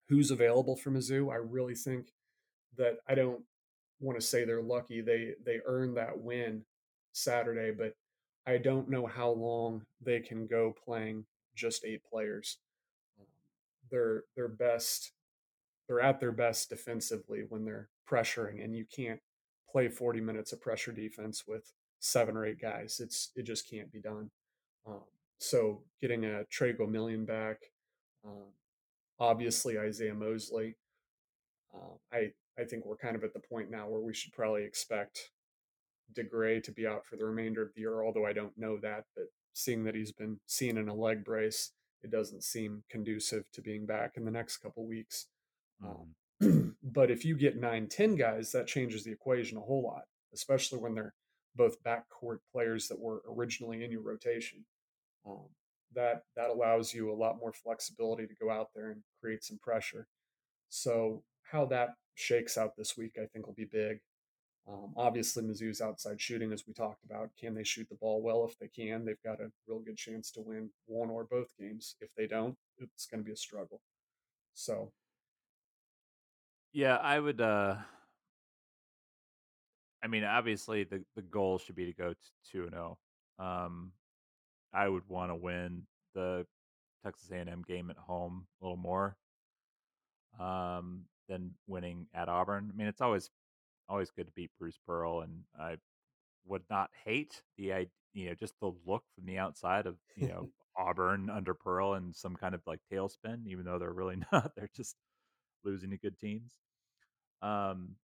who's available for Mizzou. I really think that I don't want to say they're lucky. They they earned that win Saturday, but I don't know how long they can go playing just eight players. Um, they're their best. They're at their best defensively when they're pressuring, and you can't play 40 minutes of pressure defense with seven or eight guys. It's it just can't be done. Um, so getting a Tre Gomillion back, um, obviously Isaiah Mosley. Uh, I I think we're kind of at the point now where we should probably expect DeGray to be out for the remainder of the year, although I don't know that. But seeing that he's been seen in a leg brace, it doesn't seem conducive to being back in the next couple weeks. Um, mm. but if you get nine, 10 guys, that changes the equation a whole lot, especially when they're both backcourt players that were originally in your rotation. Um, that that allows you a lot more flexibility to go out there and create some pressure. So how that shakes out this week, I think will be big. Um, obviously, Mizzou's outside shooting, as we talked about. Can they shoot the ball well? If they can, they've got a real good chance to win one or both games. If they don't, it's going to be a struggle. So, yeah, I would. uh I mean, obviously, the the goal should be to go two and zero. Oh. Um, I would want to win the Texas A&M game at home a little more um, than winning at Auburn. I mean, it's always always good to beat Bruce Pearl, and I would not hate the you know just the look from the outside of you know Auburn under Pearl and some kind of like tailspin, even though they're really not. They're just losing to good teams. Um,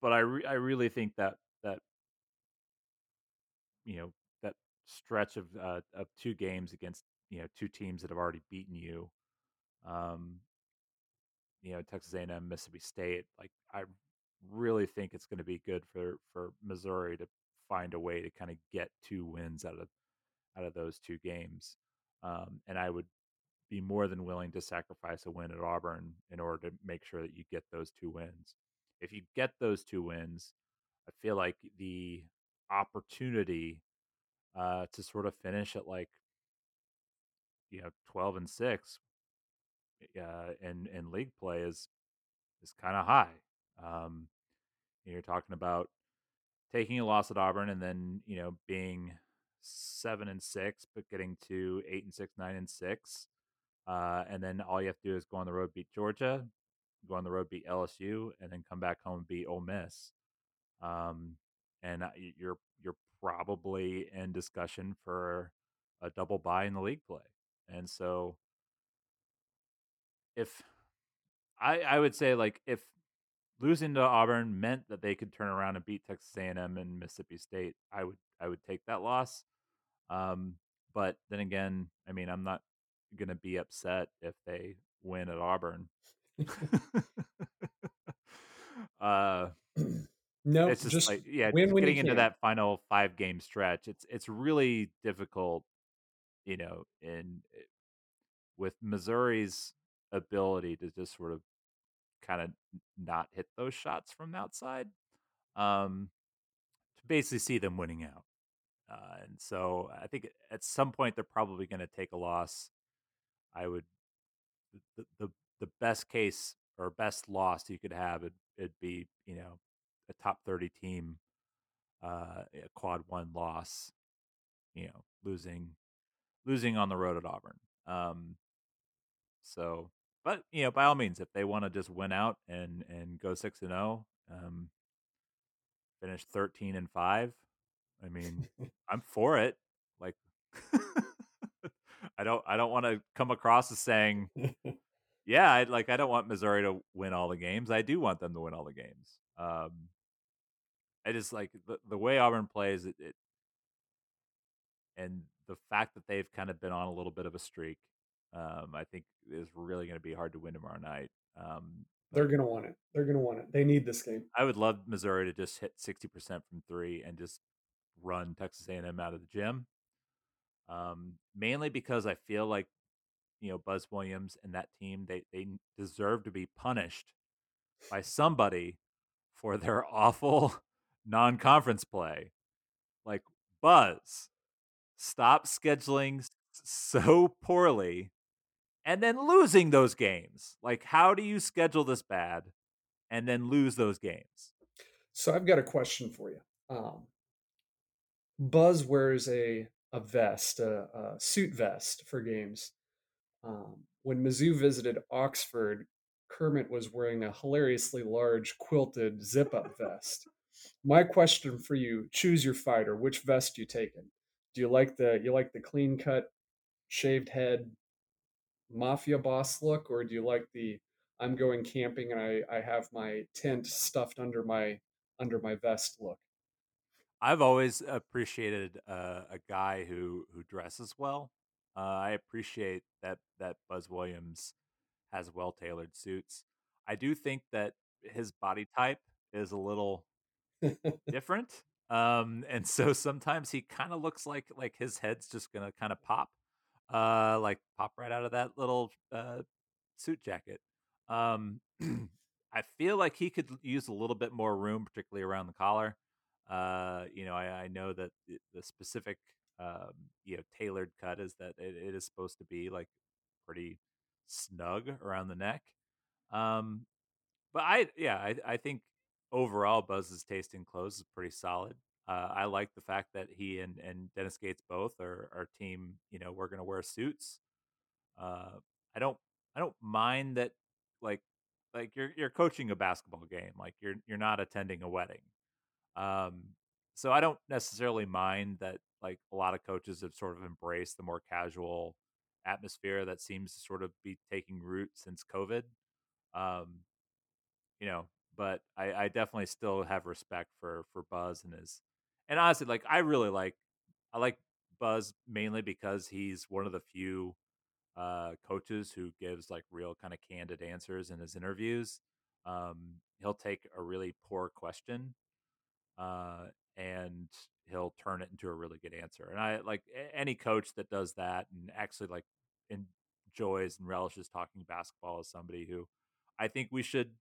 but I re- I really think that that you know that stretch of uh, of two games against you know two teams that have already beaten you, um, you know Texas A and M, Mississippi State. Like I really think it's going to be good for for Missouri to find a way to kind of get two wins out of out of those two games. Um, and I would be more than willing to sacrifice a win at Auburn in order to make sure that you get those two wins. If you get those two wins, I feel like the opportunity uh, to sort of finish at like you know 12 and 6 uh, in in league play is is kind of high. Um, you're talking about taking a loss at Auburn and then you know being seven and six, but getting to eight and six, nine and six, uh, and then all you have to do is go on the road, beat Georgia, go on the road, beat LSU, and then come back home and beat Ole Miss. Um, and you're you're probably in discussion for a double bye in the league play. And so, if I I would say like if losing to Auburn meant that they could turn around and beat Texas A&M and Mississippi State, I would I would take that loss. Um, but then again, I mean, I'm not going to be upset if they win at Auburn. uh, no, it's just, just like yeah, win getting into that final five game stretch. It's it's really difficult, you know, in eh, with Missouri's ability to just sort of kind of not hit those shots from outside. Um, to basically see them winning out. Uh, and so I think at some point they're probably going to take a loss. I would the, the the best case or best loss you could have it it'd be you know a top thirty team, uh, a quad one loss, you know losing losing on the road at Auburn. Um, so, but you know by all means, if they want to just win out and and go six and zero, oh, um, finish thirteen and five I mean, I'm for it. Like I don't I don't want to come across as saying yeah, I like I don't want Missouri to win all the games. I do want them to win all the games. Um I just like the the way Auburn plays it, it and the fact that they've kind of been on a little bit of a streak, um, I think is really going to be hard to win tomorrow night. Um, They're going to want it. They're going to want it. They need this game. I would love Missouri to just hit sixty percent from three and just run Texas A&M out of the gym. Um, mainly because I feel like you know Buzz Williams and that team they they deserve to be punished by somebody for their awful non-conference play. Like Buzz, stop scheduling so poorly and then losing those games. Like how do you schedule this bad and then lose those games? So I've got a question for you. Um, Buzz wears a a vest, a, a suit vest for games. Um, when Mizzou visited Oxford, Kermit was wearing a hilariously large quilted zip up vest. My question for you: Choose your fighter. Which vest you taking? Do you like the you like the clean cut, shaved head, mafia boss look, or do you like the I'm going camping and I, I have my tent stuffed under my under my vest look? I've always appreciated uh, a guy who who dresses well. Uh, I appreciate that that Buzz Williams has well tailored suits. I do think that his body type is a little different, um, and so sometimes he kind of looks like like his head's just gonna kind of pop, uh, like pop right out of that little uh, suit jacket. Um, I feel like he could use a little bit more room, particularly around the collar. Uh, you know, I, I know that the, specific, um, you know, tailored cut is that it, it is supposed to be like pretty snug around the neck. Um, but I, yeah, I, I think overall Buzz's taste in clothes is pretty solid. Uh, I like the fact that he and, and Dennis Gates both are our team. You know, we're going to wear suits. Uh, I don't, I don't mind that. Like, like you're you're coaching a basketball game. Like you're you're not attending a wedding. Um, so I don't necessarily mind that. Like a lot of coaches have sort of embraced the more casual atmosphere that seems to sort of be taking root since COVID. Um, you know, but I, I definitely still have respect for for Buzz and his and honestly, like I really like I like Buzz mainly because he's one of the few uh, coaches who gives like real kind of candid answers in his interviews. Um, he'll take a really poor question uh, and he'll turn it into a really good answer. And I like any coach that does that and actually like enjoys and relishes talking basketball is somebody who I think we should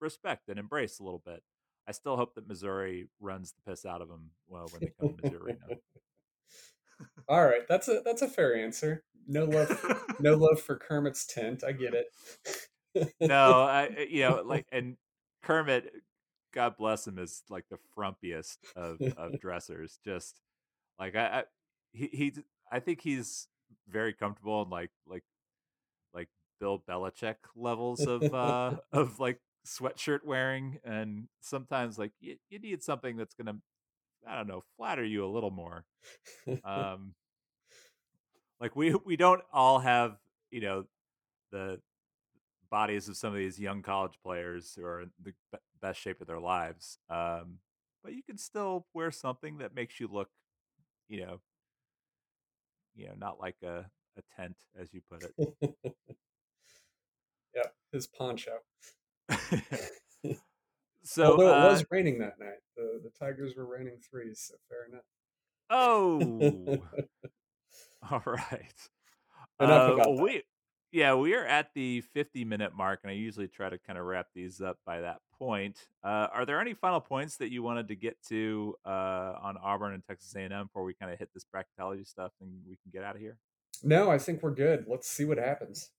respect and embrace a little bit. I still hope that Missouri runs the piss out of them well, when they come to Missouri. All right, that's a that's a fair answer. No love, no love for Kermit's tent. I get it. no, I you know like and Kermit, God bless him, is like the frumpiest of of dressers. Just like I, I he he I think he's very comfortable and like like like Bill Belichick levels of uh of like sweatshirt wearing and sometimes like you, you need something that's gonna i don't know flatter you a little more. Um like we we don't all have you know the bodies of some of these young college players who are in the best shape of their lives um but you can still wear something that makes you look you know you know not like a a tent as you put it. Yeah his poncho so although it uh, was raining that night, the the Tigers were raining threes, so fair enough. Oh, all right. Enough uh, about we, yeah, we are at the 50 minute mark, and I usually try to kind of wrap these up by that point. Uh, are there any final points that you wanted to get to uh, on Auburn and Texas A&M before we kind of hit this bracketology stuff and we can get out of here? No, I think we're good. Let's see what happens.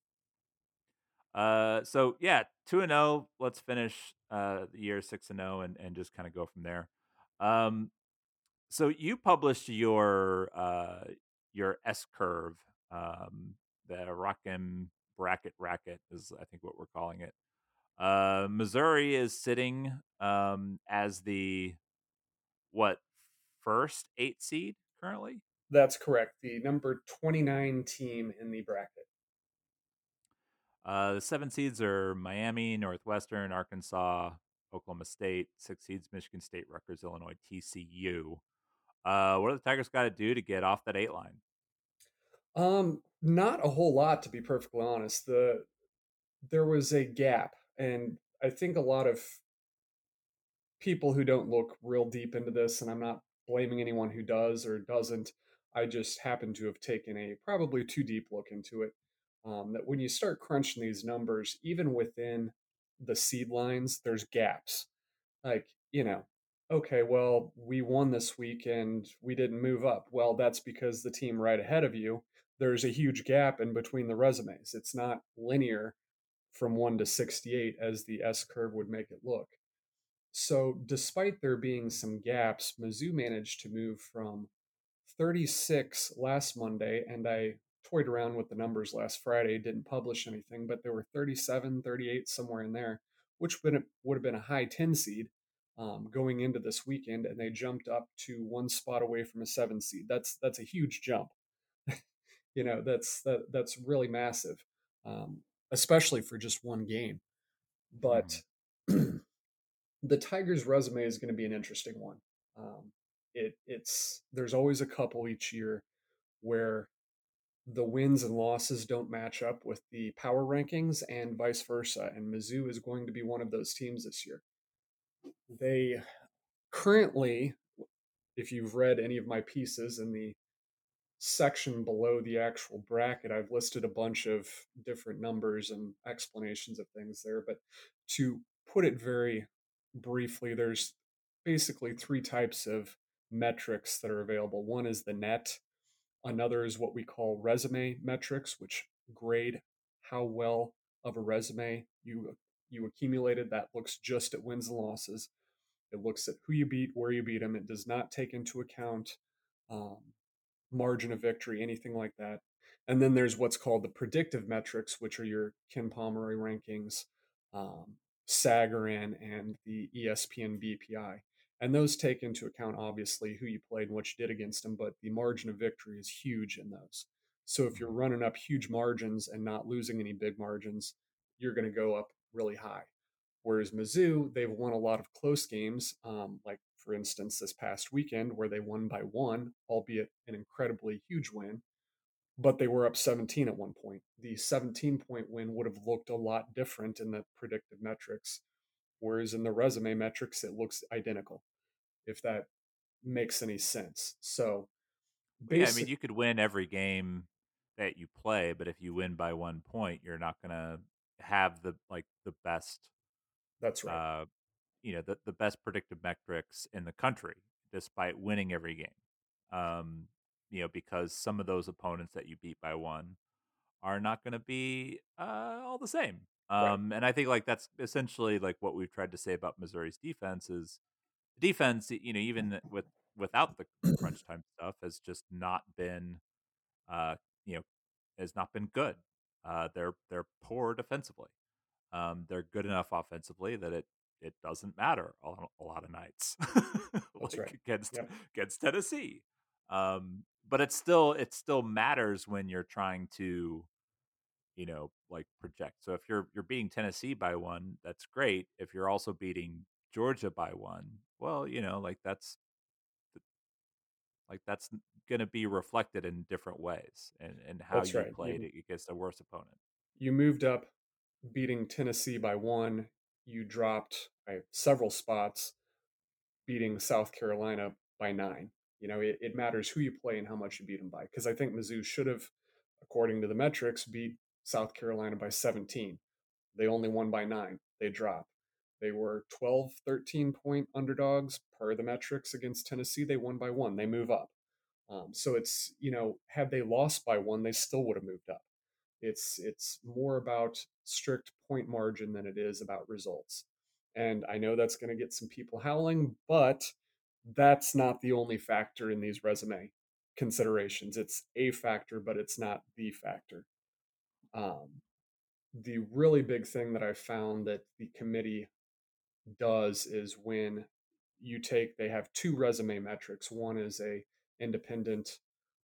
Uh, so yeah, two and zero. Oh, let's finish uh the year six and zero, oh and and just kind of go from there. Um, so you published your uh your S curve, um, the Rock M bracket racket is I think what we're calling it. Uh, Missouri is sitting um as the what first eight seed currently. That's correct. The number twenty nine team in the bracket. Uh, the seven seeds are Miami, Northwestern, Arkansas, Oklahoma State. Six seeds: Michigan State, Rutgers, Illinois, TCU. Uh, what do the Tigers got to do to get off that eight line? Um, not a whole lot, to be perfectly honest. The there was a gap, and I think a lot of people who don't look real deep into this, and I'm not blaming anyone who does or doesn't. I just happen to have taken a probably too deep look into it um, that when you start crunching these numbers, even within the seed lines, there's gaps. Like, you know, okay, well, we won this week and we didn't move up. Well, that's because the team right ahead of you, there's a huge gap in between the resumes. It's not linear from 1 to 68 as the S curve would make it look. So, despite there being some gaps, Mizzou managed to move from 36 last Monday, and I toyed around with the numbers last Friday, didn't publish anything, but there were 37, 38, somewhere in there, which would have, been a high 10 seed um, going into this weekend, and they jumped up to one spot away from a seven seed. That's that's a huge jump. you know, that's that that's really massive, um, especially for just one game. But mm-hmm. the Tigers' resume is going to be an interesting one. Um, it it's there's always a couple each year where the wins and losses don't match up with the power rankings and vice versa. And Mizzou is going to be one of those teams this year. They currently, if you've read any of my pieces in the section below the actual bracket, I've listed a bunch of different numbers and explanations of things there. But to put it very briefly, there's basically three types of metrics that are available. One is the net, another is what we call resume metrics, which grade how well of a resume you you accumulated. That looks just at wins and losses. It looks at who you beat, where you beat them. It does not take into account um, margin of victory, anything like that. And then there's what's called the predictive metrics, which are your Ken Pomeroy rankings, um, Sagarin, and the ESPN BPI. And those take into account, obviously, who you played and what you did against them, but the margin of victory is huge in those. So if you're running up huge margins and not losing any big margins, you're going to go up really high. Whereas Mizzou, they've won a lot of close games, um, like for instance this past weekend where they won by one, albeit an incredibly huge win, but they were up 17 at one point. The 17 point win would have looked a lot different in the predictive metrics, whereas in the resume metrics it looks identical. If that makes any sense. So, yeah, I mean, you could win every game that you play, but if you win by one point, you're not going to have the like the best. That's right. Uh, you know the, the best predictive metrics in the country, despite winning every game. Um, you know because some of those opponents that you beat by one are not going to be uh, all the same. Um, right. And I think like that's essentially like what we've tried to say about Missouri's defense is defense. You know, even with without the crunch time stuff, has just not been, uh, you know, has not been good. Uh, they're they're poor defensively. Um, they're good enough offensively that it it doesn't matter a, a lot of nights like right. against yep. against Tennessee. Um, but it still it still matters when you're trying to you know like project. So if you're you're beating Tennessee by one, that's great. If you're also beating Georgia by one, well, you know, like that's like that's going to be reflected in different ways and, and how That's you right. played you, against a worse opponent. You moved up, beating Tennessee by one. You dropped by several spots, beating South Carolina by nine. You know, it, it matters who you play and how much you beat them by. Because I think Mizzou should have, according to the metrics, beat South Carolina by 17. They only won by nine. They dropped. They were 12, 13 point underdogs per the metrics against Tennessee. They won by one. They move up. Um, so it's, you know, had they lost by one, they still would have moved up. It's it's more about strict point margin than it is about results. And I know that's going to get some people howling, but that's not the only factor in these resume considerations. It's a factor, but it's not the factor. Um, the really big thing that I found that the committee does is when you take they have two resume metrics. One is a independent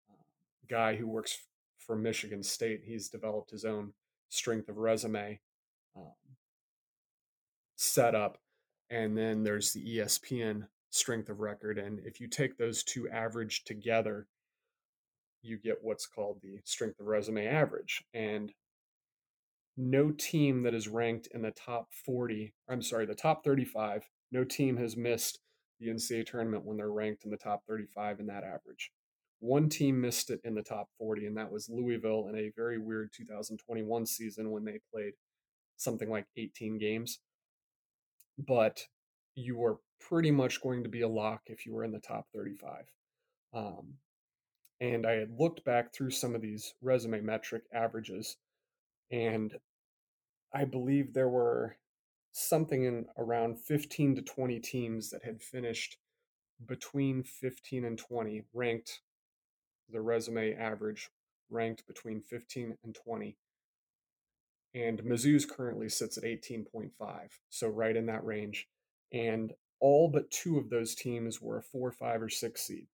uh, guy who works for Michigan State. He's developed his own strength of resume um, setup, and then there's the ESPN strength of record. And if you take those two average together, you get what's called the strength of resume average. And no team that is ranked in the top 40, I'm sorry, the top 35, no team has missed the NCAA tournament when they're ranked in the top 35 in that average. One team missed it in the top 40, and that was Louisville in a very weird 2021 season when they played something like 18 games. But you were pretty much going to be a lock if you were in the top 35. Um, and I had looked back through some of these resume metric averages, and I believe there were something in around 15 to 20 teams that had finished between 15 and 20, ranked the resume average, ranked between 15 and 20. And Mizzou's currently sits at 18.5, so right in that range. And all but two of those teams were a four, five, or six seed.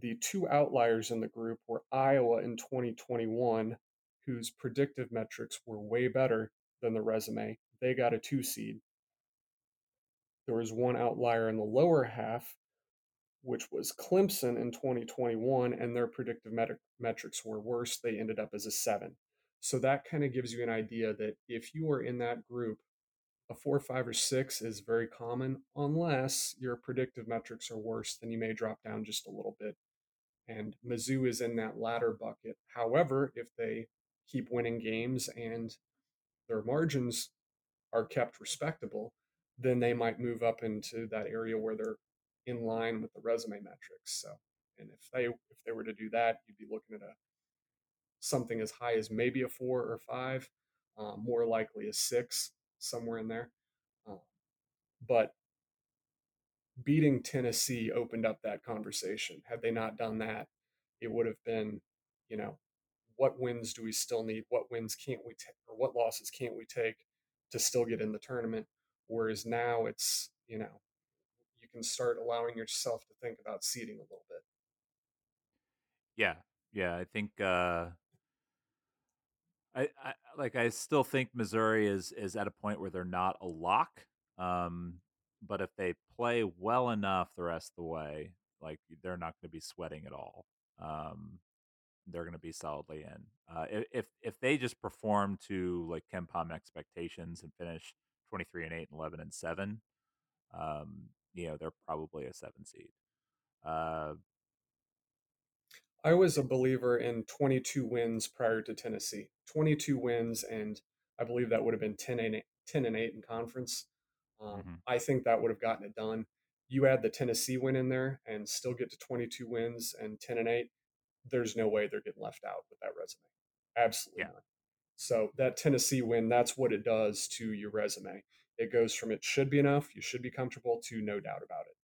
The two outliers in the group were Iowa in 2021, whose predictive metrics were way better than the resume. They got a two seed. There was one outlier in the lower half, which was Clemson in 2021, and their predictive met- metrics were worse. They ended up as a seven. So that kind of gives you an idea that if you are in that group, a four, five, or six is very common, unless your predictive metrics are worse, then you may drop down just a little bit And Mizzou is in that latter bucket. However, if they keep winning games and their margins are kept respectable, then they might move up into that area where they're in line with the resume metrics. So, and if they if they were to do that, you'd be looking at a something as high as maybe a four or five, uh, more likely a six, somewhere in there. Uh, but beating Tennessee opened up that conversation. Had they not done that, it would have been, you know, what wins do we still need? What wins can't we take, or what losses can't we take to still get in the tournament? Whereas now it's, you know, you can start allowing yourself to think about seeding a little bit. Yeah, yeah, I think uh, I, I like I still think Missouri is is at a point where they're not a lock. Um, but if they play well enough the rest of the way, like they're not going to be sweating at all. Um, they're going to be solidly in. Uh, if if they just perform to like KenPom expectations and finish twenty three and eight and eleven and seven, um, you know they're probably a seven seed. Uh, I was a believer in 22 wins prior to Tennessee. 22 wins, and I believe that would have been 10 and 8, 10 and 8 in conference. Um, mm-hmm. I think that would have gotten it done. You add the Tennessee win in there and still get to 22 wins and 10 and 8. There's no way they're getting left out with that resume. Absolutely yeah. not. So that Tennessee win, that's what it does to your resume. It goes from it should be enough, you should be comfortable, to no doubt about it.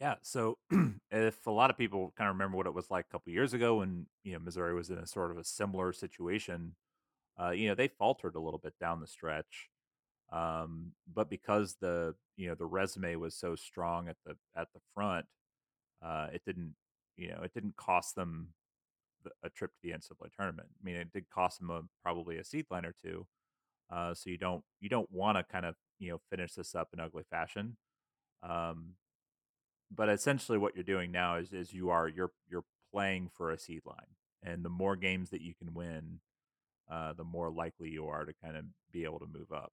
Yeah. So if a lot of people kind of remember what it was like a couple years ago when, you know, Missouri was in a sort of a similar situation, uh, you know, they faltered a little bit down the stretch. Um, but because the, you know, the resume was so strong at the, at the front, uh, it didn't, you know, it didn't cost them a trip to the NCAA tournament. I mean, it did cost them a, probably a seed line or two. Uh, so you don't, you don't want to kind of, you know, finish this up in ugly fashion. Um, but essentially what you're doing now is is you are you're you're playing for a seed line and the more games that you can win uh, the more likely you are to kind of be able to move up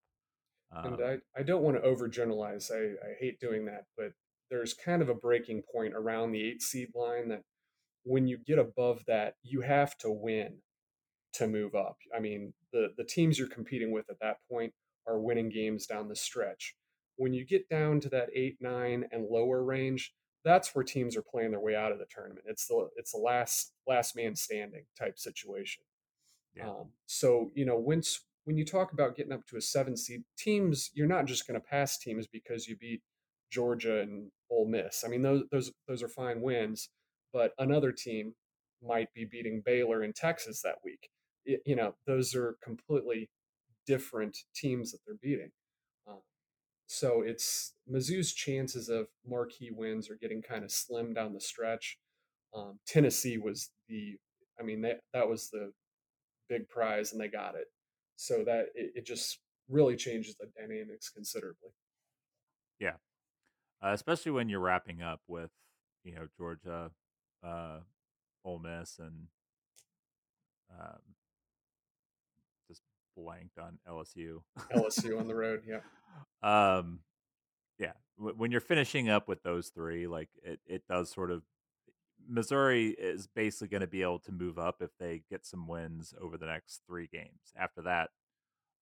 um, and I, I don't want to overgeneralize I, I hate doing that but there's kind of a breaking point around the eight seed line that when you get above that you have to win to move up i mean the the teams you're competing with at that point are winning games down the stretch when you get down to that eight, nine, and lower range, that's where teams are playing their way out of the tournament. It's the it's the last last man standing type situation. Yeah. Um, so you know, once when you talk about getting up to a seven seed, teams you're not just going to pass teams because you beat Georgia and Ole Miss. I mean, those those those are fine wins, but another team might be beating Baylor in Texas that week. It, you know, those are completely different teams that they're beating. Um, so it's Mizzou's chances of marquee wins are getting kind of slim down the stretch. Um, Tennessee was the, I mean, that, that was the big prize and they got it. So that it, it just really changes the dynamics considerably. Yeah. Uh, especially when you're wrapping up with, you know, Georgia, uh, Ole Miss, and um, just blanked on LSU. LSU on the road, yeah. Um, yeah, w- when you're finishing up with those three, like it, it does sort of. Missouri is basically going to be able to move up if they get some wins over the next three games. After that,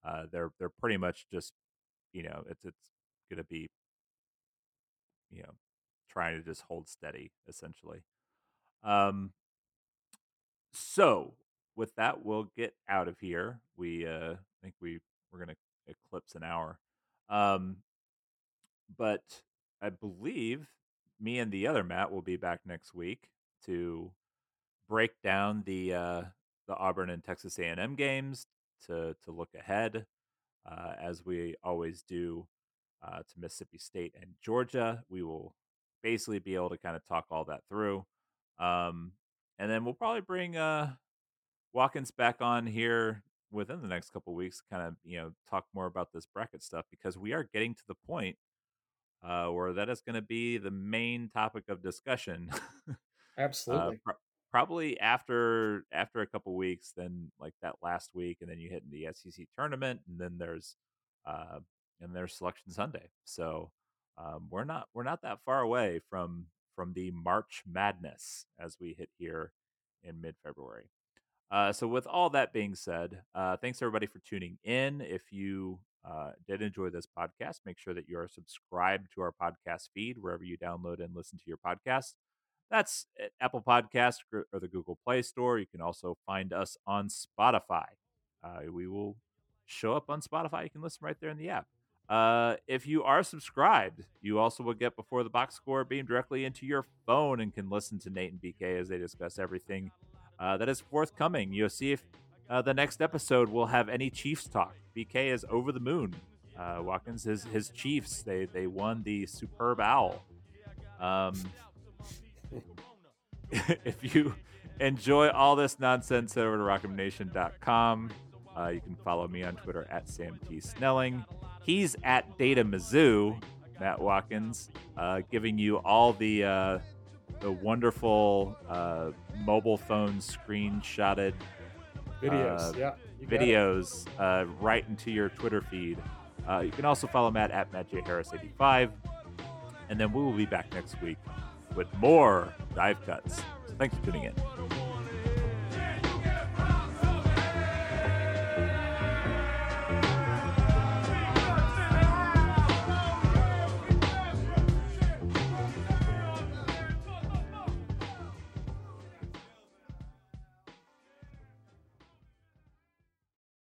uh, they're they're pretty much just, you know, it's it's going to be, you know, trying to just hold steady essentially. Um. So with that, we'll get out of here. We uh, think we we're to eclipse an hour. Um, but I believe me and the other Matt will be back next week to break down the uh, the Auburn and Texas A&M games to to look ahead, uh, as we always do, uh, to Mississippi State and Georgia. We will basically be able to kind of talk all that through, um, and then we'll probably bring uh, Watkins back on here within the next couple weeks, kind of you know talk more about this bracket stuff because we are getting to the point uh, where that is going to be the main topic of discussion. uh, Absolutely. pro- probably after after a couple weeks, then like that last week, and then you hit in the SEC tournament, and then there's uh, and there's Selection Sunday. So um, we're not we're not that far away from from the March Madness as we hit here in mid February. Uh, so, with all that being said, uh, thanks everybody for tuning in. If you uh, did enjoy this podcast, make sure that you are subscribed to our podcast feed wherever you download and listen to your podcast. That's Apple Podcast or the Google Play Store. You can also find us on Spotify. Uh, we will show up on Spotify. You can listen right there in the app. Uh, if you are subscribed, you also will get before the box score beamed directly into your phone and can listen to Nate and BK as they discuss everything uh, that is forthcoming. You'll see if uh, the next episode will have any Chiefs talk. BK is over the moon. Uh, Watkins, his his Chiefs, they they won the Superb Owl. Um, if you enjoy all this nonsense, head over to rockmnation.com. Uh, you can follow me on Twitter at Sam T. Snelling. He's at Data Mizzou, Matt Watkins, uh, giving you all the uh, the wonderful uh, mobile phone screenshotted videos. uh, yeah, videos uh, right into your Twitter feed. Uh, you can also follow Matt at Matt J Harris 85, and then we will be back next week with more dive cuts. So thanks for tuning in.